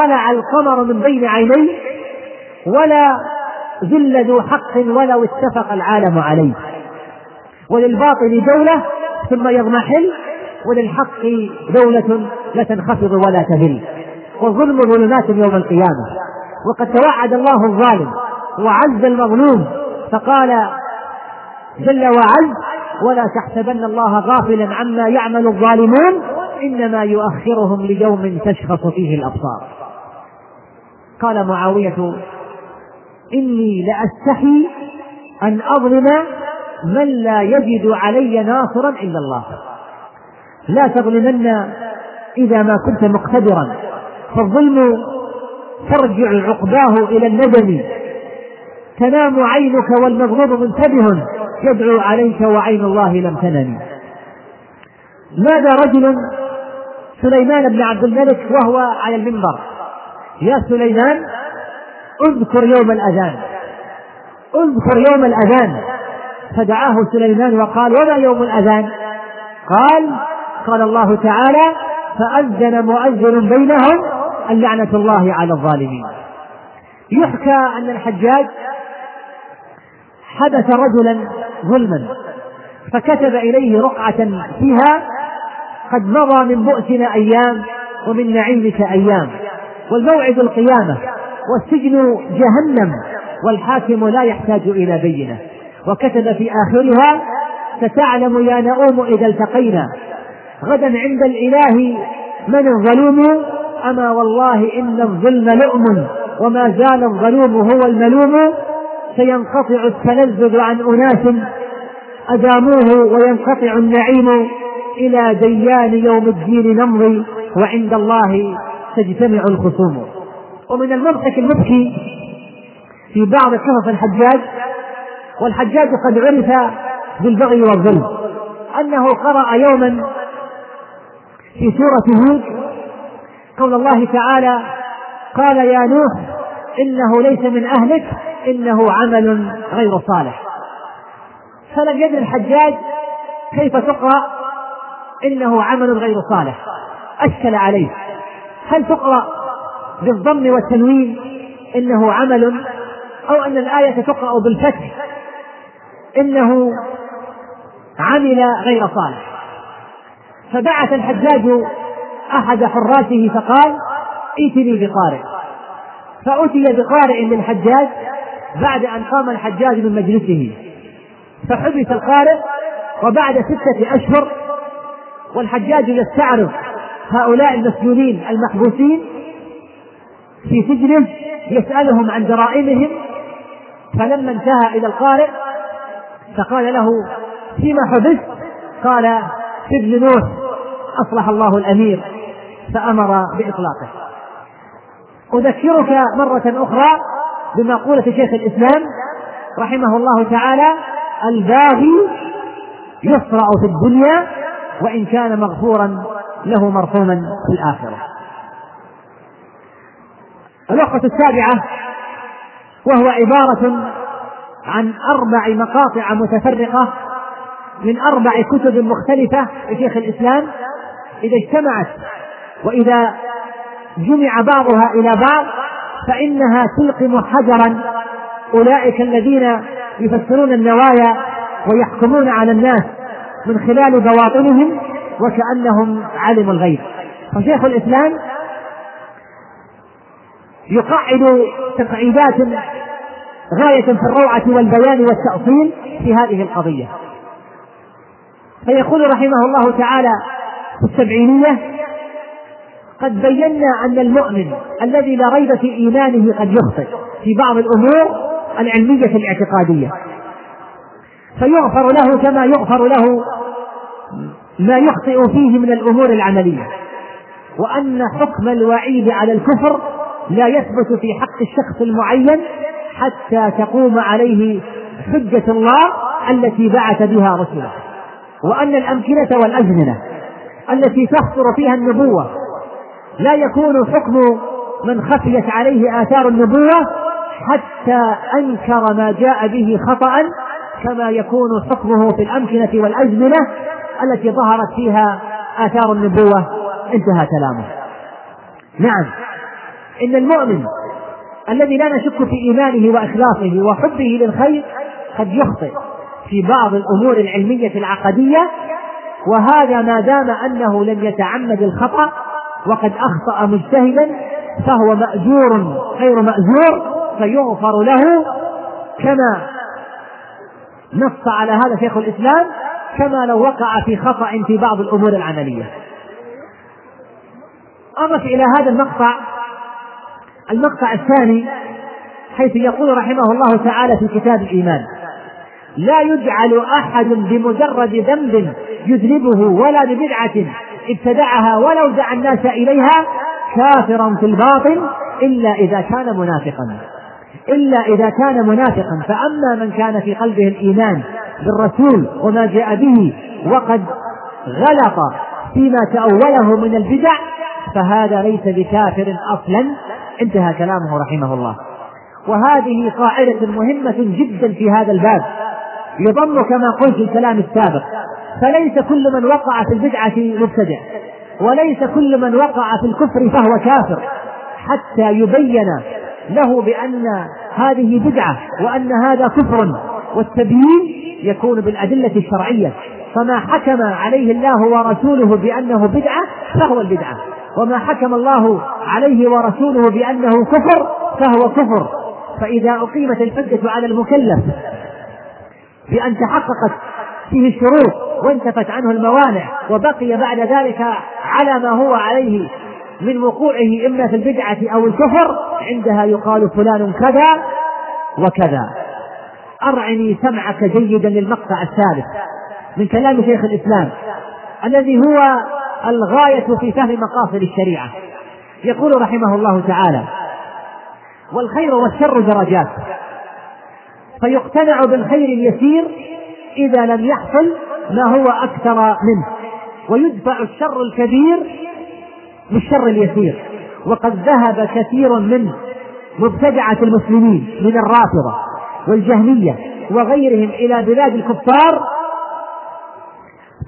طلع القمر من بين عينيه ولا ذل ذو حق ولو اتفق العالم عليه. وللباطل دولة ثم يضمحل وللحق دولة لا تنخفض ولا تذل. والظلم ظلمات يوم القيامة. وقد توعد الله الظالم وعز المظلوم فقال جل وعز ولا تحسبن الله غافلا عما يعمل الظالمون إنما يؤخرهم ليوم تشخص فيه الأبصار. قال معاوية إني لأستحي أن أظلم من لا يجد علي ناصرا إلا الله. لا تظلمن إذا ما كنت مقتدرا. فالظلم ترجع عقباه إلى الندم. تنام عينك والمغضوب منتبه يدعو عليك وعين الله لم تنم. ماذا رجل سليمان بن عبد الملك وهو على المنبر؟ يا سليمان اذكر يوم الأذان. اذكر يوم الأذان. فدعاه سليمان وقال وما يوم الأذان؟ قال قال الله تعالى فأذن مؤذن بينهم أن لعنة الله على الظالمين. يحكى أن الحجاج حدث رجلا ظلما فكتب إليه رقعة فيها قد مضى من بؤسنا أيام ومن نعيمك أيام والموعد القيامة والسجن جهنم والحاكم لا يحتاج إلى بينة. وكتب في آخرها ستعلم يا نؤوم إذا التقينا. غدا عند الإله من الظلوم أما والله إن الظلم لؤم وما زال الظلوم هو الملوم سينقطع التلذذ عن أناس أداموه وينقطع النعيم إلى ديان يوم الدين نمضي وعند الله تجتمع الخصوم. ومن المضحك المبكي في بعض قصص الحجاج والحجاج قد عرف بالبغي والظلم أنه قرأ يوما في سورة هود قول الله تعالى قال يا نوح إنه ليس من أهلك إنه عمل غير صالح. فلم يدر الحجاج كيف تقرأ إنه عمل غير صالح. أشكل عليه هل تقرأ بالضم والتنوين إنه عمل أو أن الآية تقرأ بالفتح إنه عمل غير صالح؟ فبعث الحجاج أحد حراسه فقال ائتني بقارئ. فأتي بقارئ للحجاج بعد أن قام الحجاج من مجلسه. فحبس القارئ وبعد ستة أشهر والحجاج يستعرض هؤلاء المسجونين المحبوسين في سجنه يسألهم عن جرائمهم. فلما انتهى إلى القارئ فقال له فيما حبست؟ قال ابن نوح أصلح الله الأمير فأمر بإطلاقه. أذكرك مرة أخرى بمقولة شيخ الإسلام رحمه الله تعالى الباغي يصرع في الدنيا وإن كان مغفورا له مرحوما في الآخرة. الوقفة السابعة وهو عبارة عن أربع مقاطع متفرقة من أربع كتب مختلفة لشيخ الإسلام إذا اجتمعت وإذا جمع بعضها إلى بعض فإنها تلقم حجرا أولئك الذين يفسرون النوايا ويحكمون على الناس من خلال بواطنهم وكأنهم علموا الغيب. فشيخ الإسلام يقعد تقعيدات غاية في الروعة والبيان والتأصيل في هذه القضية. فيقول رحمه الله تعالى في السبعينية قد بينا أن المؤمن الذي لا ريب في إيمانه قد يخطئ في بعض الأمور العلمية الاعتقادية. فيغفر له كما يغفر له ما يخطئ فيه من الأمور العملية. وأن حكم الوعيد على الكفر لا يثبت في حق الشخص المعين حتى تقوم عليه حجة الله التي بعث بها رسله. وأن الأمكنة والأزمنة التي تحصر فيها النبوة لا يكون حكم من خفيت عليه آثار النبوة حتى أنكر ما جاء به خطأ كما يكون حكمه في الأمكنة والأزمنة التي ظهرت فيها آثار النبوة. انتهى كلامه. نعم. إن المؤمن الذي لا نشك في إيمانه وإخلاصه وحبه للخير قد يخطئ. في بعض الأمور العلمية العقدية وهذا ما دام أنه لم يتعمد الخطأ وقد أخطأ مجتهدا فهو مأجور غير مأجور فيغفر له كما نص على هذا شيخ الإسلام كما لو وقع في خطأ في بعض الأمور العملية. أضف إلى هذا المقطع المقطع الثاني حيث يقول رحمه الله تعالى في كتاب الإيمان. لا يجعل أحد بمجرد ذنب يذنبه ولا ببدعة ابتدعها ولو دعا الناس إليها كافرا في الباطن إلا إذا كان منافقا. إلا إذا كان منافقا. فأما من كان في قلبه الإيمان بالرسول وما جاء به وقد غلط فيما تأوله من البدع فهذا ليس بكافر أصلا. انتهى كلامه رحمه الله. وهذه قاعدة مهمة جدا في هذا الباب. يضم كما قلت في الكلام السابق فليس كل من وقع في البدعة مبتدع وليس كل من وقع في الكفر فهو كافر حتى يبين له بأن هذه بدعة وأن هذا كفر والتبيين يكون بالأدلة الشرعية فما حكم عليه الله ورسوله بأنه بدعة فهو البدعة وما حكم الله عليه ورسوله بأنه كفر فهو كفر فإذا أقيمت الحجة على المكلف بأن تحققت فيه الشروط وانتفت عنه الموانع وبقي بعد ذلك على ما هو عليه من وقوعه إما في البدعة أو الكفر عندها يقال فلان كذا وكذا. أرعني سمعك جيدا للمقطع الثالث من كلام شيخ الإسلام الذي هو الغاية في فهم مقاصد الشريعة. يقول رحمه الله تعالى والخير والشر درجات. فيقتنع بالخير اليسير إذا لم يحصل ما هو أكثر منه. ويدفع الشر الكبير بالشر اليسير. وقد ذهب كثير من مبتدعة المسلمين من الرافضة والجهمية وغيرهم إلى بلاد الكفار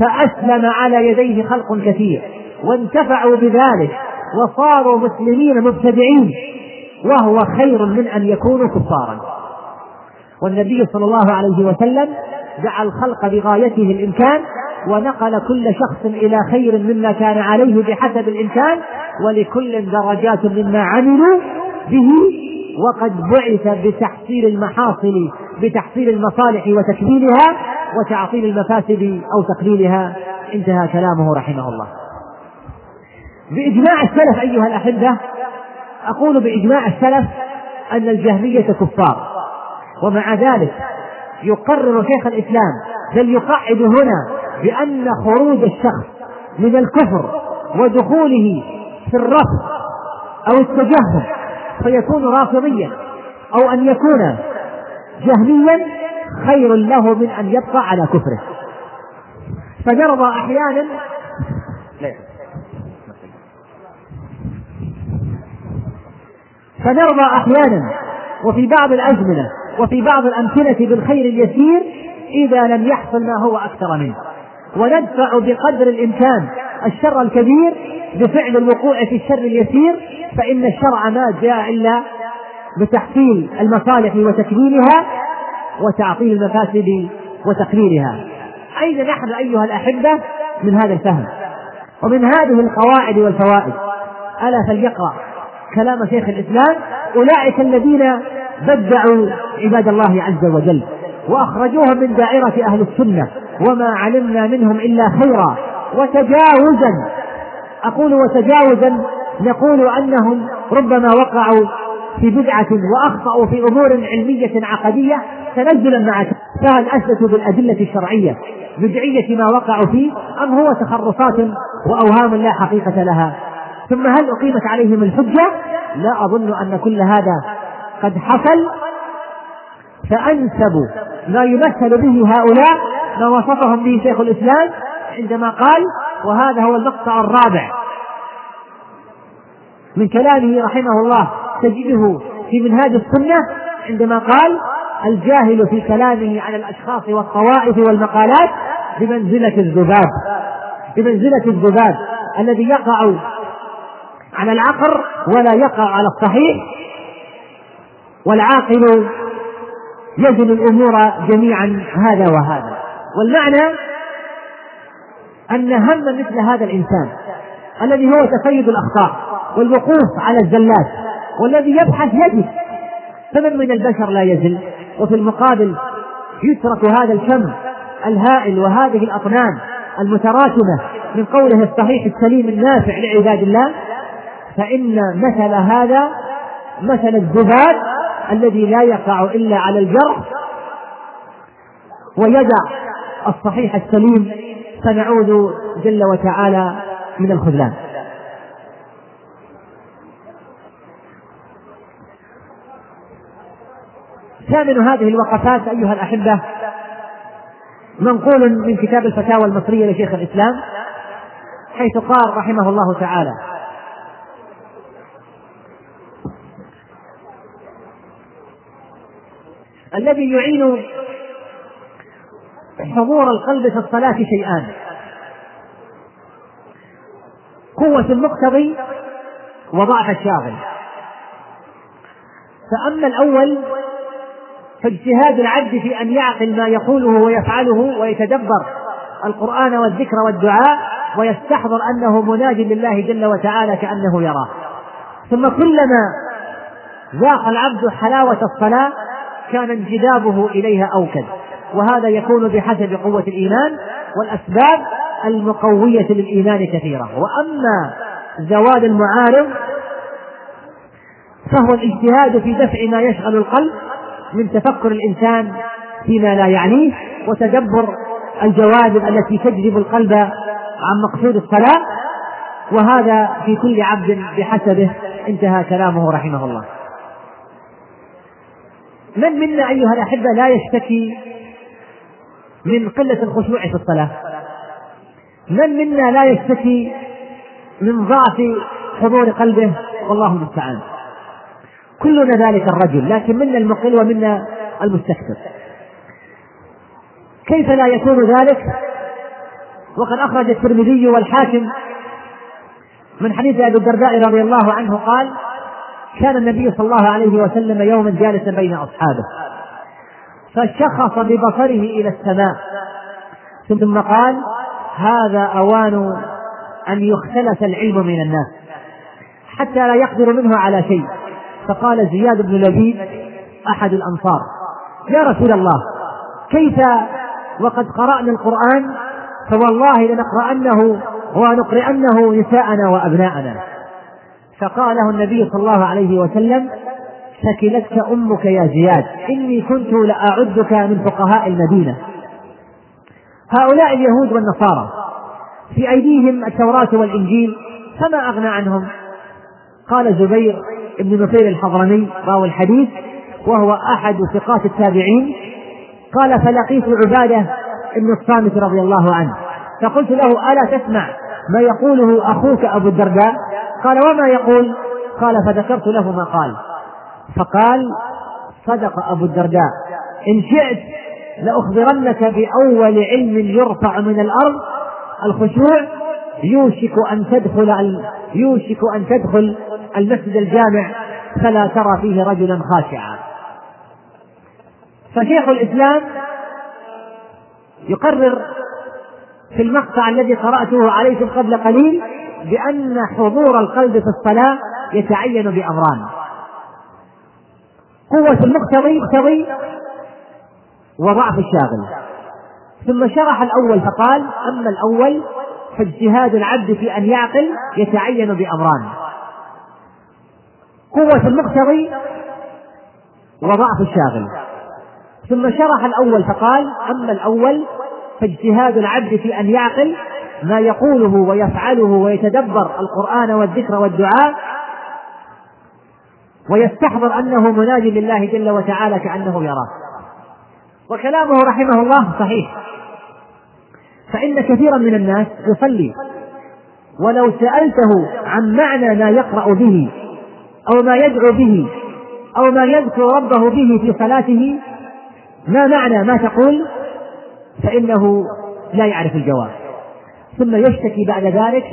فأسلم على يديه خلق كثير. وانتفعوا بذلك وصاروا مسلمين مبتدعين. وهو خير من أن يكونوا كفارا. والنبي صلى الله عليه وسلم دعا الخلق بغايته الإمكان ونقل كل شخص إلى خير مما كان عليه بحسب الإمكان ولكل درجات مما عملوا به وقد بعث بتحصيل المحاصل بتحصيل المصالح وتكميلها وتعطيل المفاسد أو تقليلها. انتهى كلامه رحمه الله. بإجماع السلف أيها الأحبة أقول بإجماع السلف أن الجهمية كفار. ومع ذلك يقرر شيخ الإسلام بل يقعد هنا بأن خروج الشخص من الكفر ودخوله في الرفض أو التجهم فيكون رافضيا أو أن يكون جهميا خير له من أن يبقى على كفره. فنرضى أحيانا فنرضى أحيانا وفي بعض الأزمنة وفي بعض الأمثلة بالخير اليسير إذا لم يحصل ما هو أكثر منه. وندفع بقدر الإمكان الشر الكبير بفعل الوقوع في الشر اليسير فإن الشرع ما جاء إلا بتحصيل المصالح وتكميلها وتعطيل المفاسد وتقليلها. أين نحن أيها الأحبة من هذا الفهم؟ ومن هذه القواعد والفوائد. ألا فليقرأ كلام شيخ الإسلام. أولئك الذين بدعوا عباد الله عز وجل وأخرجوهم من دائرة أهل السنة وما علمنا منهم إلا خيرا. وتجاوزا أقول وتجاوزا نقول أنهم ربما وقعوا في بدعة وأخطأوا في أمور علمية عقدية تنزلا مع فهل أثبتوا بالأدلة الشرعية. بدعية ما وقعوا فيه أم هو تخرصات وأوهام لا حقيقة لها؟ ثم هل أقيمت عليهم الحجة؟ لا أظن أن كل هذا قد حصل. فأنسب ما يمثل به هؤلاء ما وصفهم به شيخ الإسلام عندما قال وهذا هو المقطع الرابع. من كلامه رحمه الله تجده في منهاج السنة عندما قال الجاهل في كلامه على الأشخاص والطوائف والمقالات بمنزلة الذباب. بمنزلة الذباب الذي يقع على العقر ولا يقع على الصحيح. والعاقل يزن الأمور جميعا هذا وهذا. والمعنى أن هم مثل هذا الإنسان الذي هو تفيد الأخطاء والوقوف على الزلات والذي يبحث يجد فمن من البشر لا يزل؟ وفي المقابل يترك هذا الكم الهائل وهذه الأطنان المتراكمة من قوله الصحيح السليم النافع لعباد الله فإن مثل هذا مثل الذباب الذي لا يقع إلا على الجرح ويدع الصحيح السليم فنعوذ جل وتعالى من الخذلان. ثامن هذه الوقفات أيها الأحبة منقول من كتاب الفتاوى المصرية لشيخ الإسلام حيث قال رحمه الله تعالى الذي يعين حضور القلب في الصلاة شيئان قوة المقتضي وضعف الشاغل. فأما الأول فاجتهاد العبد في أن يعقل ما يقوله ويفعله ويتدبر القرآن والذكر والدعاء ويستحضر أنه مناج لله جل وتعالى كأنه يراه. ثم كلما ذاق العبد حلاوة الصلاة كان انجذابه إليها أوكد. وهذا يكون بحسب قوة الإيمان والأسباب المقوية للإيمان كثيرة. وأما زوال المعارض فهو الاجتهاد في دفع ما يشغل القلب من تفكر الإنسان فيما لا يعنيه وتدبر الجوانب التي تجذب القلب عن مقصود الصلاة. وهذا في كل عبد بحسبه انتهى كلامه رحمه الله. من منا أيها الأحبة لا يشتكي من قلة الخشوع في الصلاة؟ من منا لا يشتكي من ضعف حضور قلبه؟ والله المستعان. كلنا ذلك الرجل لكن منا المقل ومنا المستكثر. كيف لا يكون ذلك؟ وقد أخرج الترمذي والحاكم من حديث أبي الدرداء رضي الله عنه قال كان النبي صلى الله عليه وسلم يوما جالسا بين أصحابه. فشخص ببصره إلى السماء. ثم قال هذا أوان أن يختلس العلم من الناس حتى لا يقدر منه على شيء. فقال زياد بن لبيد أحد الأنصار يا رسول الله كيف وقد قرأنا القرآن؟ فوالله لنقرأنه ونقرأنه نساءنا وأبناءنا. فقال له النبي صلى الله عليه وسلم ثكلتك أمك يا زياد إني كنت لأعدك من فقهاء المدينة. هؤلاء اليهود والنصارى في أيديهم التوراة والإنجيل فما أغنى عنهم؟ قال زبير بن نفير الحضرمي راوي الحديث وهو أحد ثقات التابعين قال فلقيت عبادة بن الصامت رضي الله عنه. فقلت له ألا تسمع ما يقوله أخوك أبو الدرداء؟ قال وما يقول؟ قال فذكرت له ما قال. فقال صدق أبو الدرداء إن شئت لأخبرنك بأول علم يرفع من الأرض الخشوع يوشك أن تدخل يوشك أن تدخل المسجد الجامع فلا ترى فيه رجلا خاشعا. فشيخ الإسلام يقرر في المقطع الذي قرأته عليكم قبل قليل بأن حضور القلب في الصلاة يتعين بأمران. قوة المقتضي مقتضي وضعف الشاغل. ثم شرح الأول فقال أما الأول فاجتهاد العبد في أن يعقل يتعين بأمران. قوة المقتضي وضعف الشاغل. ثم شرح الأول فقال أما الأول فاجتهاد العبد في أن يعقل ما يقوله ويفعله ويتدبر القرآن والذكر والدعاء ويستحضر أنه مناج لله جل وتعالى كأنه يراه. وكلامه رحمه الله صحيح. فإن كثيرا من الناس يصلي ولو سألته عن معنى ما يقرأ به أو ما يدعو به أو ما يذكر ربه به في صلاته ما معنى ما تقول؟ فإنه لا يعرف الجواب. ثم يشتكي بعد ذلك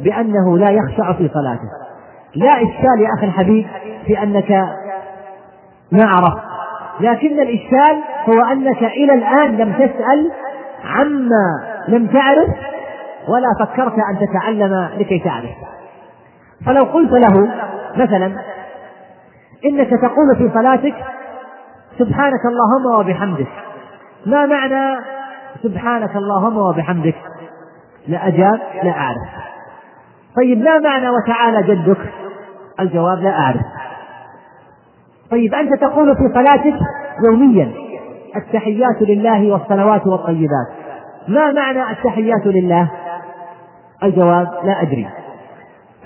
بأنه لا يخشع في صلاته. لا إشكال يا أخي الحبيب في أنك ما عرفت لكن الإشكال هو أنك إلى الآن لم تسأل عما لم تعرف ولا فكرت أن تتعلم لكي تعرف. فلو قلت له مثلا إنك تقول في صلاتك سبحانك اللهم وبحمدك ما معنى سبحانك اللهم وبحمدك؟ لا أجاب لا أعرف. طيب ما معنى وتعالى جدك؟ الجواب لا أعرف. طيب أنت تقول في صلاتك يوميا التحيات لله والصلوات والطيبات. ما معنى التحيات لله؟ الجواب لا أدري.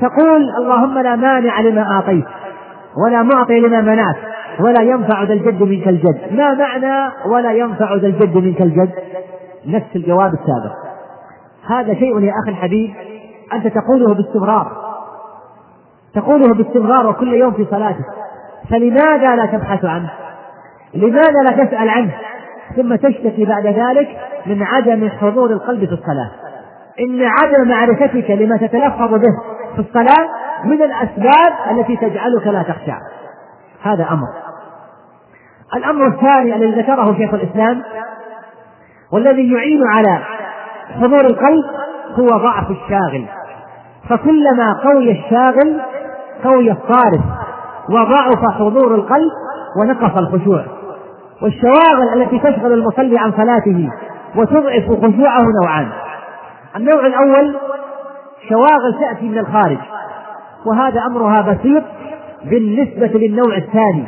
تقول اللهم لا مانع لما أعطيت ولا معطي لما منعت ولا ينفع ذا الجد منك الجد. ما معنى ولا ينفع ذا الجد منك الجد؟ نفس الجواب السابق. هذا شيء يا أخي الحبيب أنت تقوله باستمرار. تقوله باستمرار وكل يوم في صلاتك فلماذا لا تبحث عنه؟ لماذا لا تسأل عنه؟ ثم تشتكي بعد ذلك من عدم حضور القلب في الصلاة. إن عدم معرفتك لما تتلفظ به في الصلاة من الأسباب التي تجعلك لا تخشع هذا أمر. الأمر الثاني الذي ذكره شيخ الإسلام والذي يعين على حضور القلب هو ضعف الشاغل. فكلما قوي الشاغل قوي الصارف وضعف حضور القلب ونقص الخشوع. والشواغل التي تشغل المصلي عن صلاته وتضعف خشوعه نوعان. النوع الأول شواغل تأتي من الخارج. وهذا أمرها بسيط بالنسبة للنوع الثاني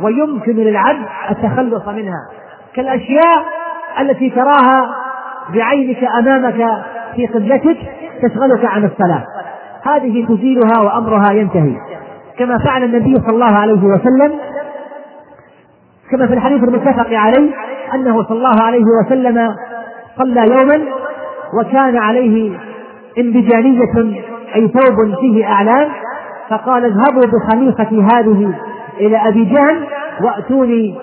ويمكن للعبد التخلص منها. كالأشياء التي تراها بعينك أمامك في قبلتك تشغلك عن الصلاة. هذه تزيلها وأمرها ينتهي. كما فعل النبي صلى الله عليه وسلم كما في الحديث المتفق عليه أنه صلى الله عليه وسلم صلى يوما وكان عليه إنبجانية أي ثوب فيه أعلام فقال اذهبوا بخليقتي هذه إلى أبي جهل وأتوني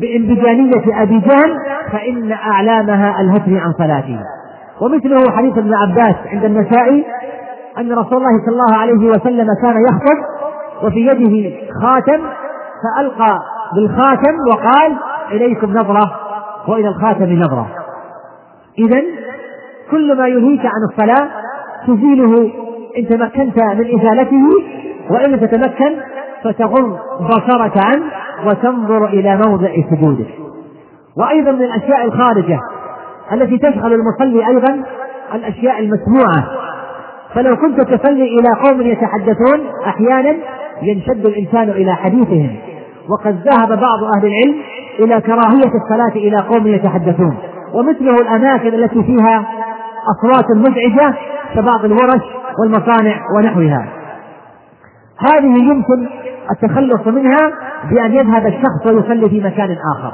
بإنبجانية أبي جهل فإن أعلامها ألهتني عن صلاتي ومثله حديث ابن عباس عند النسائي أن رسول الله صلى الله عليه وسلم كان يخطب وفي يده خاتم فألقى بالخاتم وقال إليكم نظرة وإلى الخاتم نظرة. إذا كل ما ينهيك عن الصلاة تزيله إن تمكنت من إزالته وإن تتمكن فتغض بصرك عنه وتنظر إلى موضع سجودك. وأيضا من الأشياء الخارجة التي تشغل المصلي أيضا الأشياء المسموعة. فلو كنت تصلي إلى قوم يتحدثون أحيانا ينشد الإنسان إلى حديثهم. وقد ذهب بعض أهل العلم إلى كراهية الصلاة إلى قوم يتحدثون. ومثله الأماكن التي فيها أصوات مزعجة كبعض الورش والمصانع ونحوها. هذه يمكن التخلص منها بأن يذهب الشخص ويصلي في مكان آخر.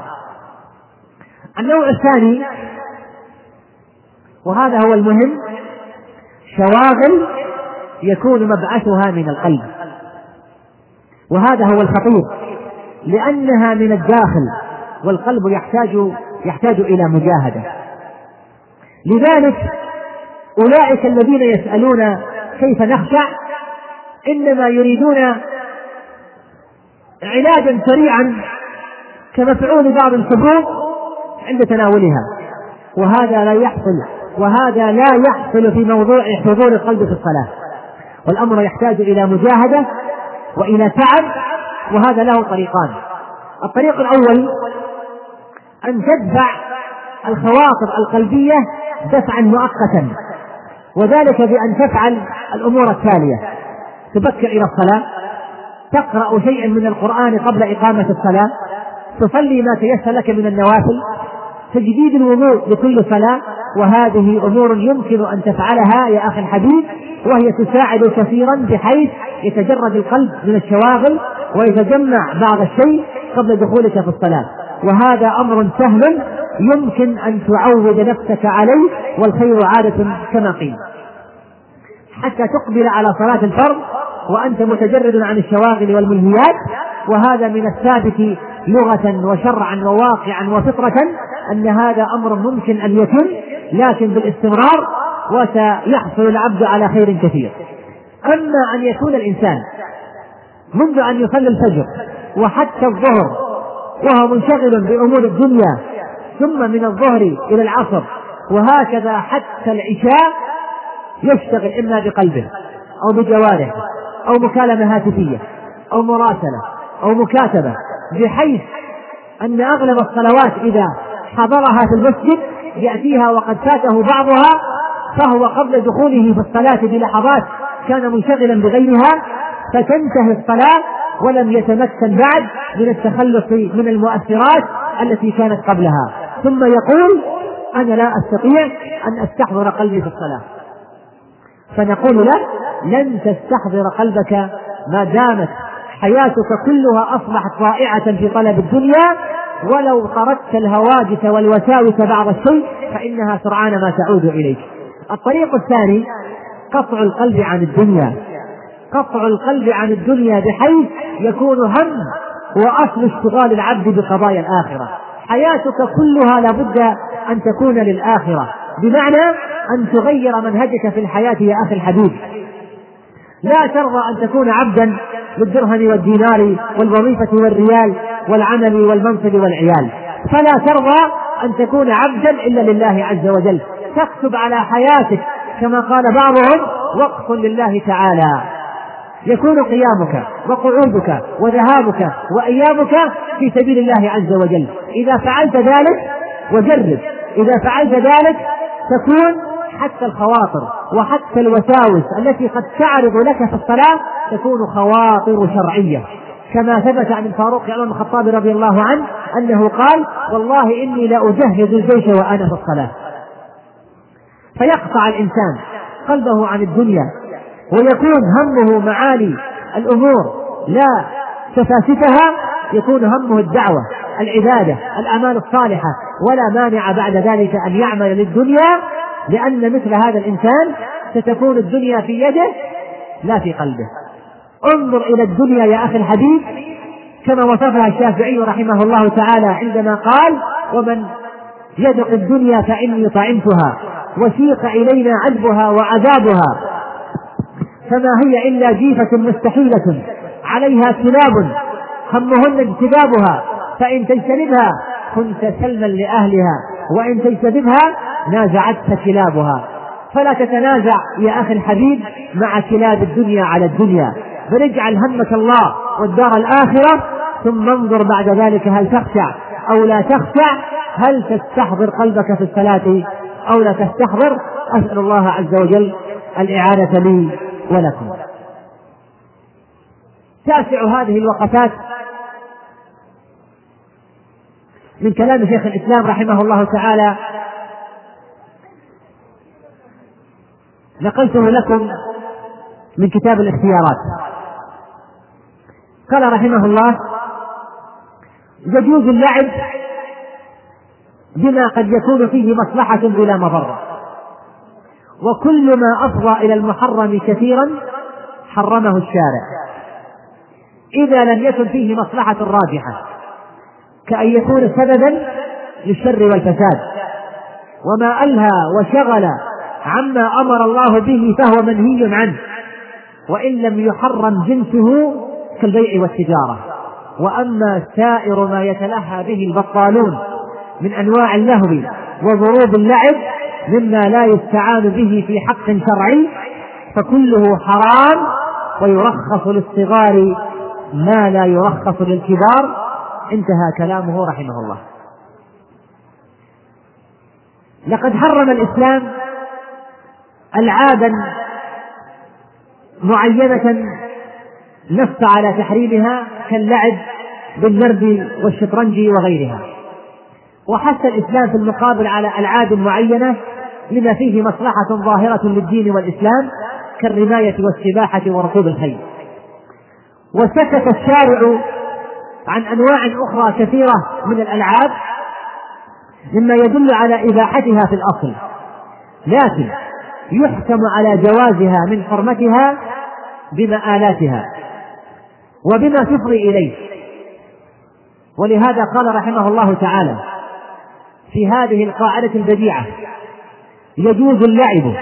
النوع الثاني وهذا هو المهم شواغل يكون مبعثها من القلب. وهذا هو الخطير لأنها من الداخل والقلب يحتاج يحتاج إلى مجاهدة. لذلك أولئك الذين يسألون كيف نخشع إنما يريدون علاجا سريعا كمفعول بعض الحبوب عند تناولها. وهذا لا يحصل وهذا لا يحصل في موضوع حضور القلب في الصلاة. والأمر يحتاج إلى مجاهدة وإلى تعب وهذا له طريقان. الطريق الأول أن تدفع الخواطر القلبية دفعا مؤقتا وذلك بأن تفعل الأمور التالية. تبكر إلى الصلاة تقرأ شيئا من القرآن قبل إقامة الصلاة؟ تصلي ما تيسر لك من النوافل؟ تجديد الوضوء لكل صلاة؟ وهذه أمور يمكن أن تفعلها يا أخي الحبيب وهي تساعد كثيرا بحيث يتجرد القلب من الشواغل ويتجمع بعض الشيء قبل دخولك في الصلاة. وهذا أمر سهل يمكن أن تعود نفسك عليه والخير عادة كما قيل. حتى تقبل على صلاة الفرض وأنت متجرد عن الشواغل والملهيات وهذا من الثابت لغة وشرعا وواقعا وفطرة أن هذا أمر ممكن أن يتم لكن بالاستمرار وسيحصل العبد على خير كثير. أما أن يكون الإنسان منذ أن يصلي الفجر وحتى الظهر وهو منشغل بأمور الدنيا ثم من الظهر إلى العصر وهكذا حتى العشاء يشتغل إما بقلبه أو بجوارحه أو مكالمة هاتفية أو مراسلة أو مكاتبة بحيث أن أغلب الصلوات إذا حضرها في المسجد يأتيها وقد فاته بعضها فهو قبل دخوله في الصلاة بلحظات كان منشغلا بغيرها فتنتهي الصلاة ولم يتمكن بعد من التخلص من المؤثرات التي كانت قبلها. ثم يقول أنا لا أستطيع أن أستحضر قلبي في الصلاة. فنقول له لن تستحضر قلبك ما دامت حياتك كلها أصبحت ضائعة في طلب الدنيا. ولو طردت الهواجس والوساوس بعض الشيء فإنها سرعان ما تعود إليك. الطريق الثاني قطع القلب عن الدنيا. قطع القلب عن الدنيا بحيث يكون هم وأصل اشتغال العبد بقضايا الآخرة. حياتك كلها لابد أن تكون للآخرة. بمعنى أن تغير منهجك في الحياة يا أخي الحبيب. لا ترضى أن تكون عبدا للدرهم والدينار والوظيفة والريال والعمل والمنصب والعيال. فلا ترضى أن تكون عبدا إلا لله عز وجل. تكتب على حياتك كما قال بعضهم وقف لله تعالى. يكون قيامك وقعودك وذهابك وأيامك في سبيل الله عز وجل. إذا فعلت ذلك وجرب. إذا فعلت ذلك تكون حتى الخواطر وحتى الوساوس التي قد تعرض لك في الصلاة تكون خواطر شرعية. كما ثبت عن الفاروق عمر الخطاب رضي الله عنه أنه قال والله إني لأجهز الجيش وأنا في الصلاة. فيقطع الإنسان قلبه عن الدنيا ويكون همه معالي الأمور لا سفاسفها يكون همه الدعوة العبادة الأعمال الصالحة ولا مانع بعد ذلك أن يعمل للدنيا لأن مثل هذا الإنسان ستكون الدنيا في يده لا في قلبه. انظر إلى الدنيا يا أخي الحبيب كما وصفها الشافعي رحمه الله تعالى عندما قال ومن يدق الدنيا فإني طعمتها وسيق إلينا عذبها وعذابها فما هي إلا جيفة مستحيلة عليها كلاب همهن اجتنابها فإن تجتنبها كنت سلما لأهلها وإن تجتنبها نازعتك كلابها. فلا تتنازع يا أخي الحبيب مع كلاب الدنيا على الدنيا. بل اجعل همك الله والدار الآخرة ثم انظر بعد ذلك هل تخشع أو لا تخشع. هل تستحضر قلبك في الصلاة أو لا تستحضر؟ أسأل الله عز وجل الإعانة لي ولكم. تاسع هذه الوقفات من كلام شيخ الإسلام رحمه الله تعالى نقلته لكم من كتاب الاختيارات. قال رحمه الله يجوز اللعب بما قد يكون فيه مصلحة بلا مضرة وكل ما أفضى إلى المحرم كثيرا حرمه الشارع إذا لم يكن فيه مصلحة راجحة كأن يكون سببا للشر والفساد وما ألهى وشغل عما أمر الله به فهو منهي عنه. وإن لم يحرم جنسه كالبيع والتجارة. وأما سائر ما يتلهى به البطالون من أنواع اللهو وضروب اللعب مما لا يستعان به في حق شرعي فكله حرام ويرخص للصغار ما لا يرخص للكبار. انتهى كلامه رحمه الله. لقد حرم الإسلام ألعابا معينة نص على تحريمها كاللعب بالنرد والشطرنج وغيرها. وحث الإسلام في المقابل على ألعاب معينة لما فيه مصلحة ظاهرة للدين والإسلام كالرماية والسباحة وركوب الخيل. وسكت الشارع عن أنواع أخرى كثيرة من الألعاب مما يدل على إباحتها في الأصل. لكن يحكم على جوازها من حرمتها بمآلاتها وبما تفضي إليه. ولهذا قال رحمه الله تعالى في هذه القاعدة البديعة يجوز اللعب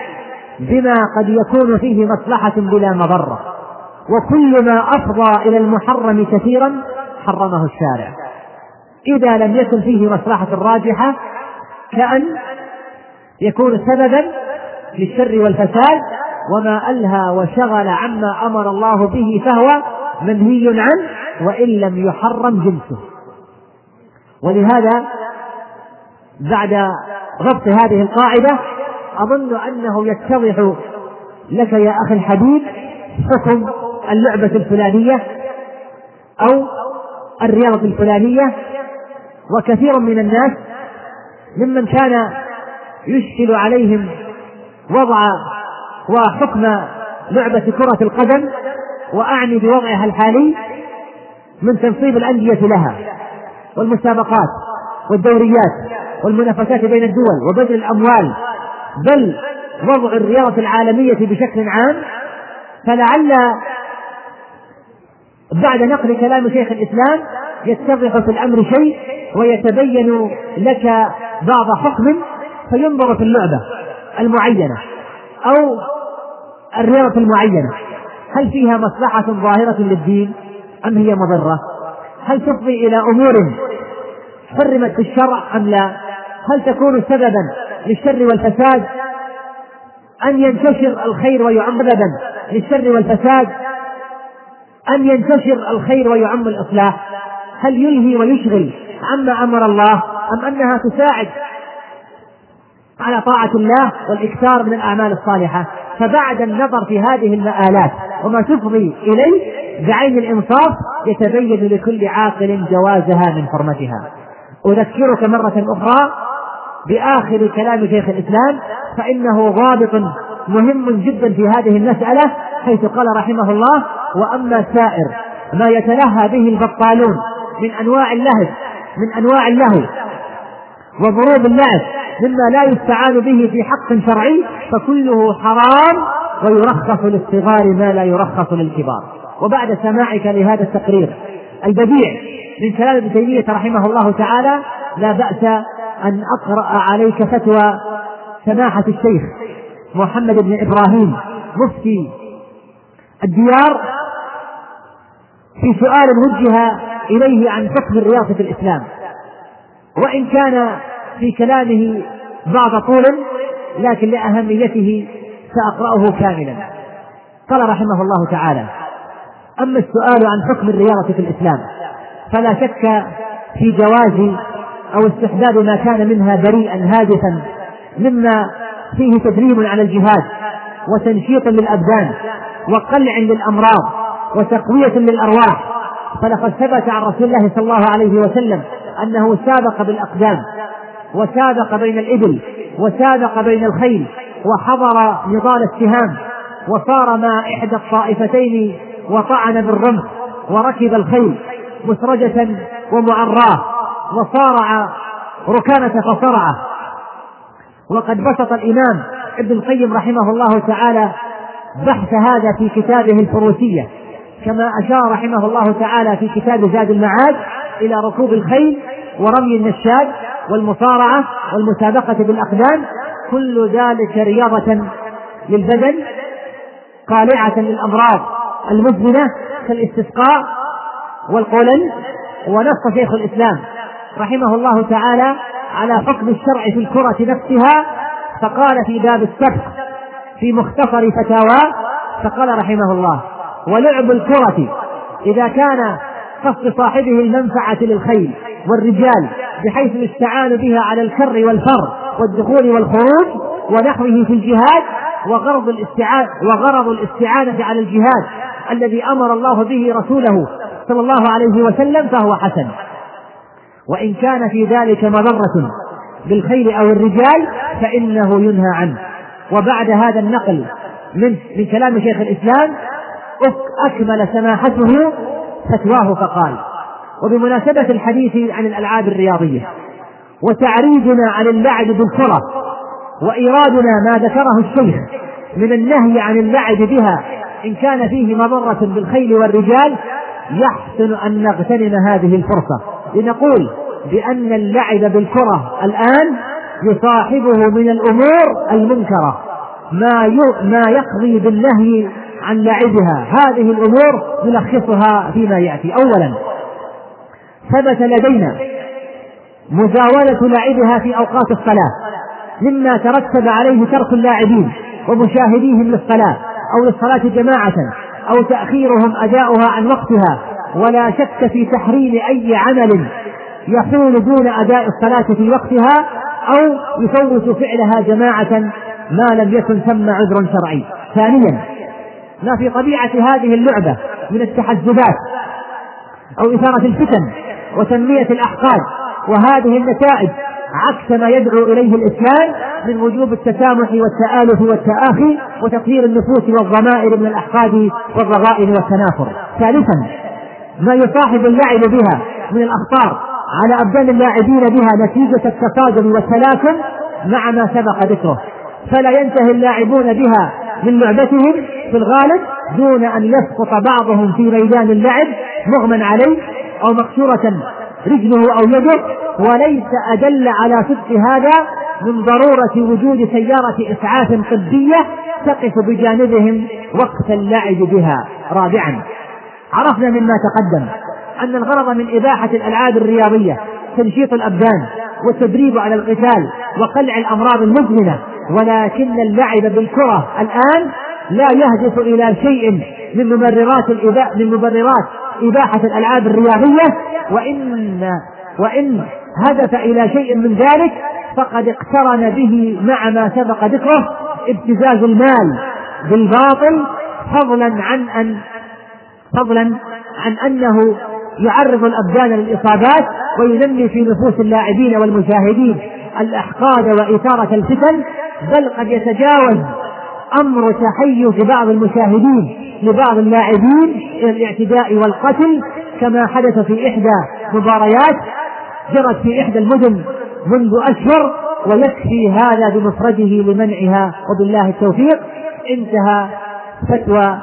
بما قد يكون فيه مصلحة بلا مضرة وكل ما أفضى إلى المحرم كثيرا حرمه الشارع. إذا لم يكن فيه مصلحة راجحة كأن يكون سببا للشر والفساد وما ألهى وشغل عما أمر الله به فهو منهي عنه وإن لم يحرم جنسه. ولهذا بعد ضبط هذه القاعدة أظن أنه يتضح لك يا أخي الحبيب حكم اللعبة الفلانية أو الرياضة الفلانية وكثير من الناس ممن كان يشكل عليهم وضع وحكم لعبة كرة القدم وأعني بوضعها الحالي من تنصيب الأندية لها والمسابقات والدوريات والمنافسات بين الدول وبذل الأموال بل وضع الرياضة العالمية بشكل عام. فلعل بعد نقل كلام شيخ الإسلام يتضح في الأمر شيء ويتبين لك بعض حكم فينظر في اللعبة. المعينة أو الرياضة المعينة هل فيها مصلحة ظاهرة للدين أم هي مضرة؟ هل تفضي إلى أمور حرمت في الشرع أم لا؟ هل تكون سببا للشر والفساد أن ينتشر الخير ويعم أبدا للشر والفساد أن ينتشر الخير ويعم الإصلاح هل يلهي ويشغل عما أمر الله أم أنها تساعد على طاعة الله والإكثار من الأعمال الصالحة. فبعد النظر في هذه المآلات وما تفضي إليه بعين الإنصاف يتبين لكل عاقل جوازها من حرمتها. أذكرك مرة أخرى بآخر كلام شيخ الإسلام فإنه ضابط مهم جدا في هذه المسألة حيث قال رحمه الله وأما سائر ما يتلهى به البطالون من أنواع اللهو من أنواع اللهو وضروب اللعب مما لا يستعان به في حق شرعي فكله حرام ويرخص للصغار ما لا يرخص للكبار. وبعد سماعك لهذا التقرير البديع من كلام ابن تيمية رحمه الله تعالى لا بأس أن أقرأ عليك فتوى سماحة الشيخ محمد بن إبراهيم مفتي الديار في سؤال وجه إليه عن حكم الرياضة في الإسلام. وإن كان في كلامه بعض طول لكن لأهميته سأقرأه كاملا. قال رحمه الله تعالى أما السؤال عن حكم الرياضة في الإسلام فلا شك في جواز أو استحباب ما كان منها بريئا هادفا مما فيه تدريب على الجهاد وتنشيط للأبدان وقلع للأمراض وتقوية للأرواح. فلقد ثبت عن رسول الله صلى الله عليه وسلم أنه سابق بالأقدام وسابق بين الإبل وسابق بين الخيل وحضر نضال السهام وصار مع إحدى الطائفتين وطعن بالرمح وركب الخيل مسرجة ومعراه وصارع ركانة فصرعه. وقد بسط الإمام ابن القيم رحمه الله تعالى بحث هذا في كتابه الفروسية كما أشار رحمه الله تعالى في كتاب زاد المعاد إلى ركوب الخيل ورمي النشاد والمصارعة والمسابقة بالأقدام كل ذلك رياضة للبدن قالعة للأمراض المزمنة كالاستسقاء والقولن ونص شيخ الإسلام رحمه الله تعالى على حكم الشرع في الكرة نفسها فقال في باب السبق في مختصر فتاواه فقال رحمه الله ولعب الكرة إذا كان قصد صاحبه المنفعة للخيل والرجال بحيث الاستعان بها على الكر والفر والدخول والخروج ونحوه في الجهاد وغرض الاستعانة وغرض الاستعانة على الجهاد الذي أمر الله به رسوله صلى الله عليه وسلم فهو حسن. وإن كان في ذلك مضرة بالخيل أو الرجال فإنه ينهى عنه. وبعد هذا النقل من من كلام شيخ الإسلام أكمل سماحته فتواه فقال وبمناسبة الحديث عن الألعاب الرياضية وتعريجنا عن اللعب بالكرة وإيرادنا ما ذكره الشيخ من النهي عن اللعب بها إن كان فيه مضرة بالخيل والرجال يحسن أن نغتنم هذه الفرصة. لنقول بأن اللعب بالكرة الآن يصاحبه من الأمور المنكرة ما ما يقضي بالنهي عن لعبها هذه الأمور نلخصها فيما يأتي. أولا ثبت لدينا مزاولة لعبها في أوقات الصلاة مما ترتب عليه ترك اللاعبين ومشاهديهم للصلاة أو للصلاة جماعة أو تأخيرهم أداؤها عن وقتها. ولا شك في تحريم أي عمل يحول دون أداء الصلاة في وقتها أو يفوت فعلها جماعة ما لم يكن ثم عذر شرعي. ثانيا ما في طبيعة هذه اللعبة من التحزبات أو إثارة الفتن وتنمية الأحقاد وهذه النتائج عكس ما يدعو إليه الإسلام من وجوب التسامح والتآلف والتآخي وتطهير النفوس والضمائر من الأحقاد والرغائن والتنافر. ثالثا ما يصاحب اللعب بها من الأخطار على أبدان اللاعبين بها نتيجة التصادم والتلاكم مع ما سبق ذكره. فلا ينتهي اللاعبون بها من لعبتهم في الغالب دون أن يسقط بعضهم في ميدان اللعب مغمى عليه أو مكسورة رجله أو يده وليس أدل على صدق هذا من ضرورة وجود سيارة إسعاف طبية تقف بجانبهم وقت اللعب بها. رابعا عرفنا مما تقدم أن الغرض من إباحة الألعاب الرياضية تنشيط الأبدان والتدريب على القتال وقلع الأمراض المزمنة ولكن اللعب بالكرة الآن لا يهدف إلى شيء من مبررات من مبررات إباحة الألعاب الرياضية. وإن وإن هدف إلى شيء من ذلك فقد اقترن به مع ما سبق ذكره ابتزاز المال بالباطل فضلا عن أن فضلا عن أنه يعرض الأبدان للإصابات وينمي في نفوس اللاعبين والمشاهدين الأحقاد وإثارة الفتن بل قد يتجاوز أمر تحيز بعض المشاهدين لبعض اللاعبين إلى الاعتداء والقتل كما حدث في إحدى مباريات جرت في إحدى المدن منذ أشهر ويكفي هذا بمفرده لمنعها وبالله التوفيق. انتهى فتوى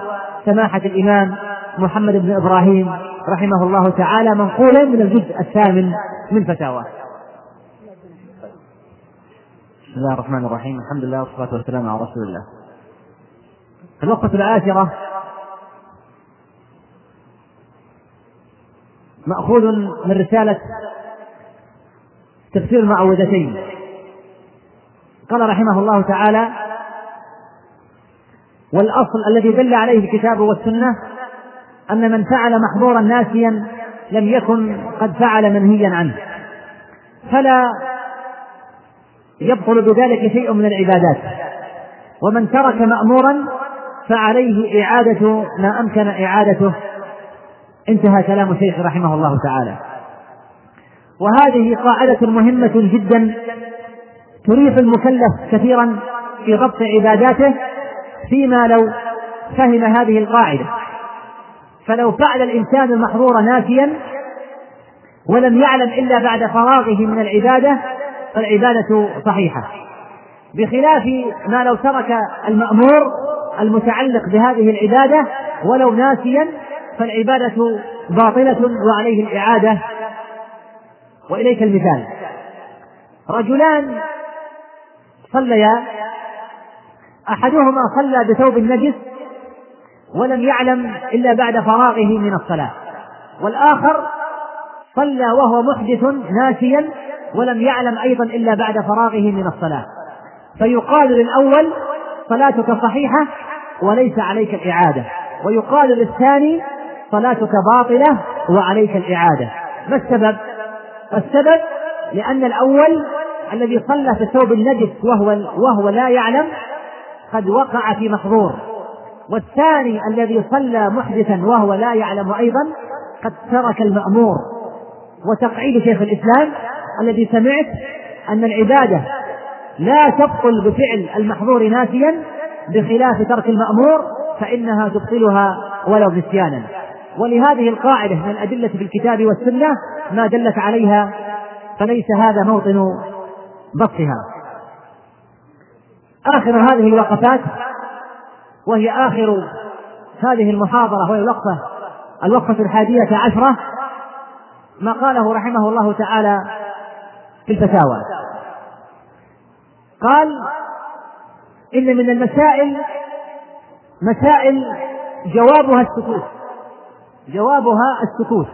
سماحة الإمام محمد بن إبراهيم. رحمه الله تعالى منقولا من الجزء الثامن من فتاواه بسم الله الرحمن الرحيم. الحمد لله والصلاة والسلام على رسول الله. الوقفة العاشرة مأخوذ من رسالة تفسير المعوذتين. قال رحمه الله تعالى والأصل الذي دل عليه الكتاب والسنة أن من فعل محظورا ناسيا لم يكن قد فعل منهيا عنه. فلا يبطل بذلك شيء من العبادات. ومن ترك مأمورا فعليه إعادة ما أمكن إعادته. انتهى كلام الشيخ رحمه الله تعالى. وهذه قاعدة مهمة جدا تريح المكلف كثيرا في ضبط عباداته فيما لو فهم هذه القاعدة. فلو فعل الإنسان المحظور ناسيا ولم يعلم إلا بعد فراغه من العبادة فالعبادة صحيحة. بخلاف ما لو ترك المأمور المتعلق بهذه العبادة ولو ناسيا فالعبادة باطلة وعليه الإعادة. وإليك المثال. رجلان صليا أحدهما صلى بثوب النجس ولم يعلم إلا بعد فراغه من الصلاة. والآخر صلى وهو محدث ناسيا ولم يعلم أيضا إلا بعد فراغه من الصلاة. فيقال للأول صلاتك صحيحة وليس عليك الإعادة. ويقال للثاني صلاتك باطلة وعليك الإعادة. ما السبب؟ السبب لأن الأول الذي صلى في الثوب النجس وهو وهو لا يعلم قد وقع في محظور والثاني الذي صلى محدثا وهو لا يعلم أيضا قد ترك المأمور وتقعيد شيخ الإسلام الذي سمعت أن العبادة لا تبطل بفعل المحظور ناسيا بخلاف ترك المأمور فإنها تبطلها ولو نسيانا. ولهذه القاعدة من الأدلة في الكتاب والسنة ما دلت عليها فليس هذا موطن بسطها آخر هذه الوقفات وهي آخر هذه المحاضرة وهي الوقفة الوقفة الحادية عشرة ما قاله رحمه الله تعالى في الفتاوى. قال إن من المسائل مسائل جوابها السكوت جوابها السكوت.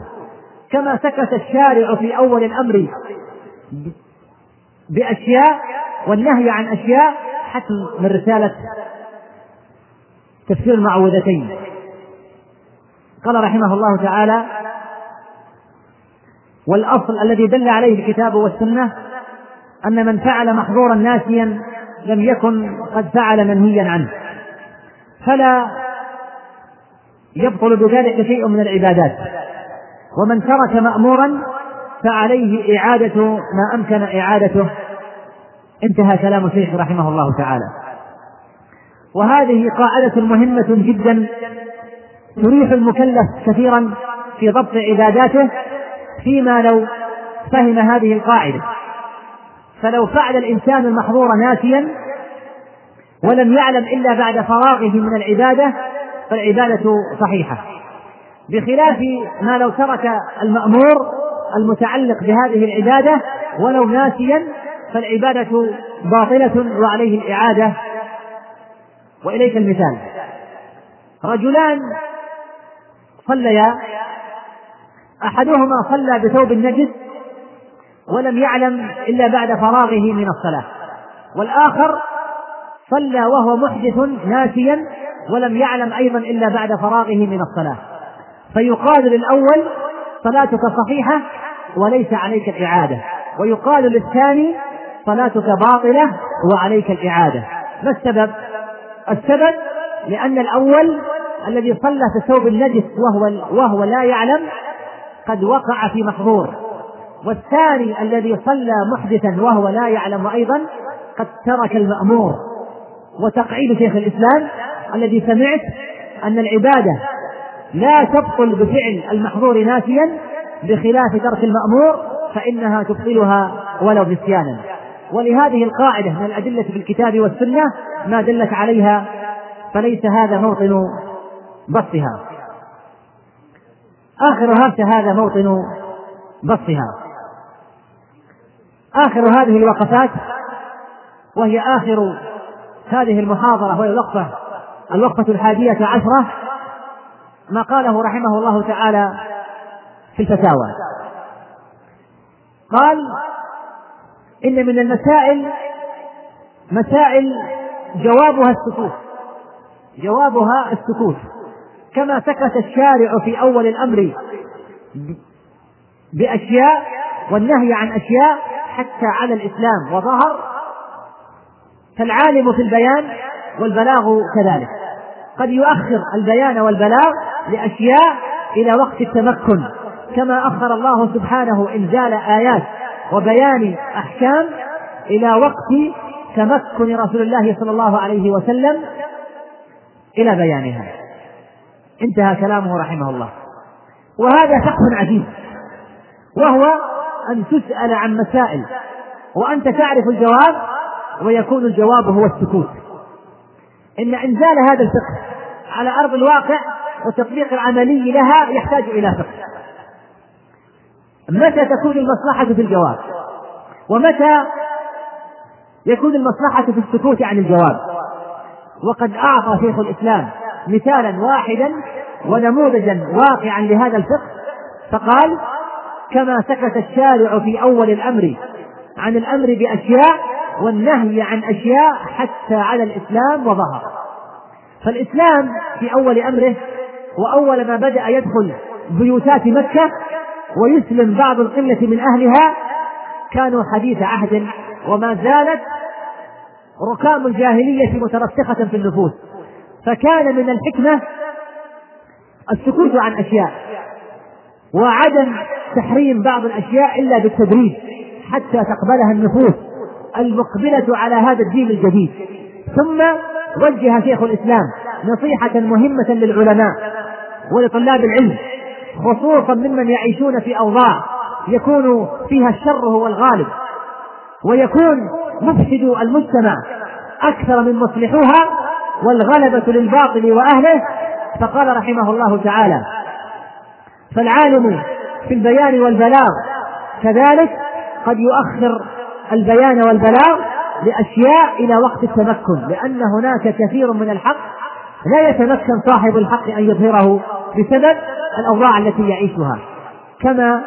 كما سكت الشارع في أول الأمر بأشياء والنهي عن أشياء حتى من رسالة تفسير المعوذتين قال رحمه الله تعالى والأصل الذي دل عليه الكتاب والسنة أن من فعل محظورا ناسيا لم يكن قد فعل منهيا عنه. فلا يبطل بذلك شيء من العبادات. ومن ترك مأمورا فعليه إعادة ما أمكن إعادته. انتهى كلام الشيخ رحمه الله تعالى. وهذه قاعدة مهمة جدا تريح المكلف كثيرا في ضبط عباداته فيما لو فهم هذه القاعدة. فلو فعل الإنسان المحظور ناسيا ولم يعلم إلا بعد فراغه من العبادة فالعبادة صحيحة. بخلاف ما لو ترك المأمور المتعلق بهذه العبادة ولو ناسيا فالعبادة باطلة وعليه الإعادة وإليك المثال. رجلان صليا. أحدهما صلى بثوب النجس ولم يعلم إلا بعد فراغه من الصلاة. والآخر صلى وهو محدث ناسيا ولم يعلم أيضا إلا بعد فراغه من الصلاة. فيقال للأول صلاتك صحيحة وليس عليك الإعادة. ويقال للثاني صلاتك باطلة وعليك الإعادة. ما السبب؟ السبب لأن الأول الذي صلى في ثوب النجس وهو وهو لا يعلم قد وقع في محظور. والثاني الذي صلى محدثا وهو لا يعلم أيضا قد ترك المأمور. وتقعيد شيخ الإسلام الذي سمعت أن العبادة لا تبطل بفعل المحظور ناسيا بخلاف ترك المأمور فإنها تبطلها ولو نسيانا. ولهذه القاعدة من الأدلة في الكتاب والسنة ما دلت عليها فليس هذا موطن بسطها. آخرها هذا موطن بسطها. آخر هذه الوقفات وهي آخر هذه المحاضرة وهي الوقفة الوقفة الحادية عشرة ما قاله رحمه الله تعالى في الفتاوى. قال إن من المسائل مسائل جوابها السكوت جوابها السكوت. كما سكت الشارع في أول الأمر بأشياء والنهي عن أشياء حتى على الإسلام وظهر فالعالم في البيان والبلاغ كذلك. قد يؤخر البيان والبلاغ لأشياء إلى وقت التمكن كما أخر الله سبحانه إنزال آيات وبيان أحكام إلى وقت تمكن رسول الله صلى الله عليه وسلم إلى بيانها. انتهى كلامه رحمه الله. وهذا فقه عجيب وهو أن تسأل عن مسائل وأنت تعرف الجواب ويكون الجواب هو السكوت. إن إنزال هذا الفقه على أرض الواقع والتطبيق العملي لها يحتاج إلى فقه. متى تكون المصلحة في الجواب؟ ومتى يكون المصلحة في السكوت عن الجواب؟ وقد أعطى شيخ الإسلام مثالا واحدا ونموذجا واقعا لهذا الفقه فقال كما سكت الشارع في أول الأمر عن الأمر بأشياء والنهي عن أشياء حتى على الإسلام وظهر. فالإسلام في أول أمره وأول ما بدأ يدخل بيوتات مكة ويسلم بعض القلة من أهلها. كانوا حديث عهد وما زالت ركام الجاهلية مترسخة في النفوس. فكان من الحكمة السكوت عن أشياء وعدم تحريم بعض الأشياء إلا بالتدريج حتى تقبلها النفوس المقبلة على هذا الدين الجديد. ثم وجه شيخ الإسلام نصيحة مهمة للعلماء ولطلاب العلم. خصوصا ممن يعيشون في أوضاع يكون فيها الشر هو الغالب ويكون مفسد المجتمع أكثر من مصلحوها والغلبة للباطل وأهله. فقال رحمه الله تعالى فالعالم في البيان والبلاغ كذلك قد يؤخر البيان والبلاغ لأشياء إلى وقت التمكن لأن هناك كثير من الحق لا يتمكن صاحب الحق أن يظهره بسبب الأوضاع التي يعيشها. كما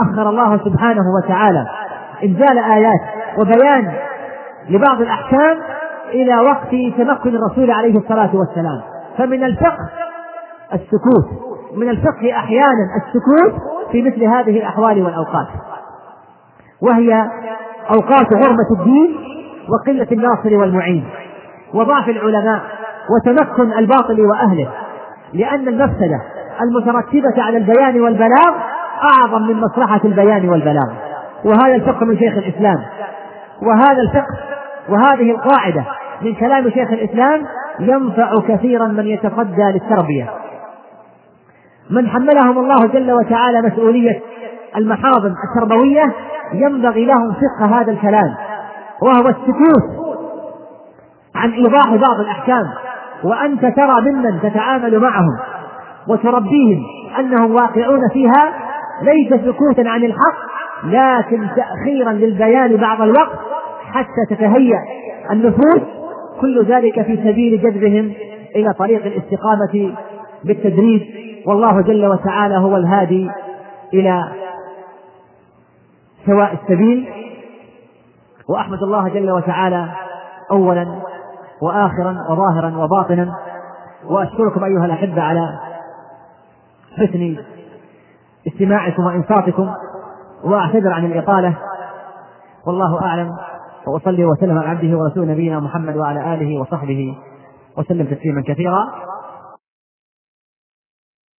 أخر الله سبحانه وتعالى. إنزال آيات وبيان لبعض الأحكام إلى وقت تمكن الرسول عليه الصلاة والسلام. فمن الفقه السكوت. من الفقه أحيانا السكوت في مثل هذه الأحوال والأوقات. وهي أوقات غربة الدين وقلة الناصر والمعين. وضعف العلماء وتمكن الباطل وأهله. لأن المفسدة المترتبة على البيان والبلاغ أعظم من مصلحة البيان والبلاغ. وهذا الفقه من شيخ الإسلام. وهذا الفقه وهذه القاعدة من كلام شيخ الإسلام ينفع كثيرا من يتصدى للتربية. من حملهم الله جل وتعالى مسؤولية المحاضن التربوية ينبغي لهم فقه هذا الكلام وهو السكوت عن إيضاح بعض الأحكام. وأنت ترى ممن تتعامل معهم. وتربيهم أنهم واقعون فيها ليس سكوتا عن الحق لكن تأخيرا للبيان بعض الوقت حتى تتهيأ النفوس كل ذلك في سبيل جذبهم إلى طريق الاستقامة بالتدريج. والله جل وتعالى هو الهادي إلى سواء السبيل. وأحمد الله جل وتعالى أولا وآخرا وظاهرا وباطنا. وأشكركم أيها الأحبة على حسن استماعكم وإنصاتكم وأعتذر عن الإطالة والله أعلم. وأصلي وسلم على عبده ورسوله نبينا محمد وعلى آله وصحبه وسلم تسليما كثيرا.